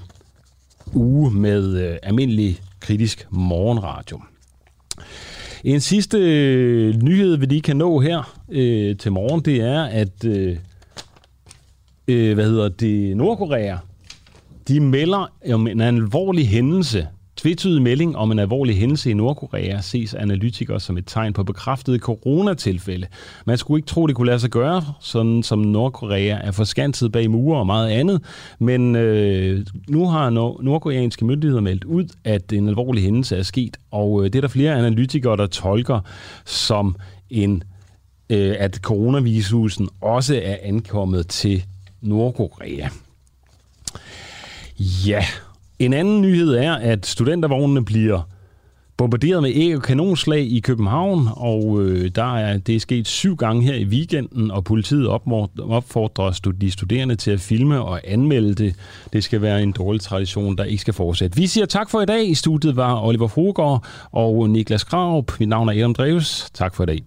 uge med øh, almindelig kritisk morgenradio. En sidste øh, nyhed, vi lige kan nå her øh, til morgen, det er, at øh, øh, hvad hedder det, Nordkorea, de melder om en alvorlig hændelse Tvetydig melding om en alvorlig hændelse i Nordkorea ses analytikere som et tegn på bekræftede coronatilfælde. Man skulle ikke tro, det kunne lade sig gøre, sådan som Nordkorea er forskanset bag mure og meget andet. Men øh, nu har nordkoreanske myndigheder meldt ud, at en alvorlig hændelse er sket, og øh, det er der flere analytikere, der tolker som en øh, at coronavirusen også er ankommet til Nordkorea. Ja, en anden nyhed er, at studentervognene bliver bombarderet med æg og kanonslag i København, og øh, der er det er sket syv gange her i weekenden, og politiet opfordrer de studerende til at filme og anmelde det. Det skal være en dårlig tradition, der ikke skal fortsætte. Vi siger tak for i dag. I studiet var Oliver Fogård og Niklas Kraup. Mit navn er Adam Dreves. Tak for i dag.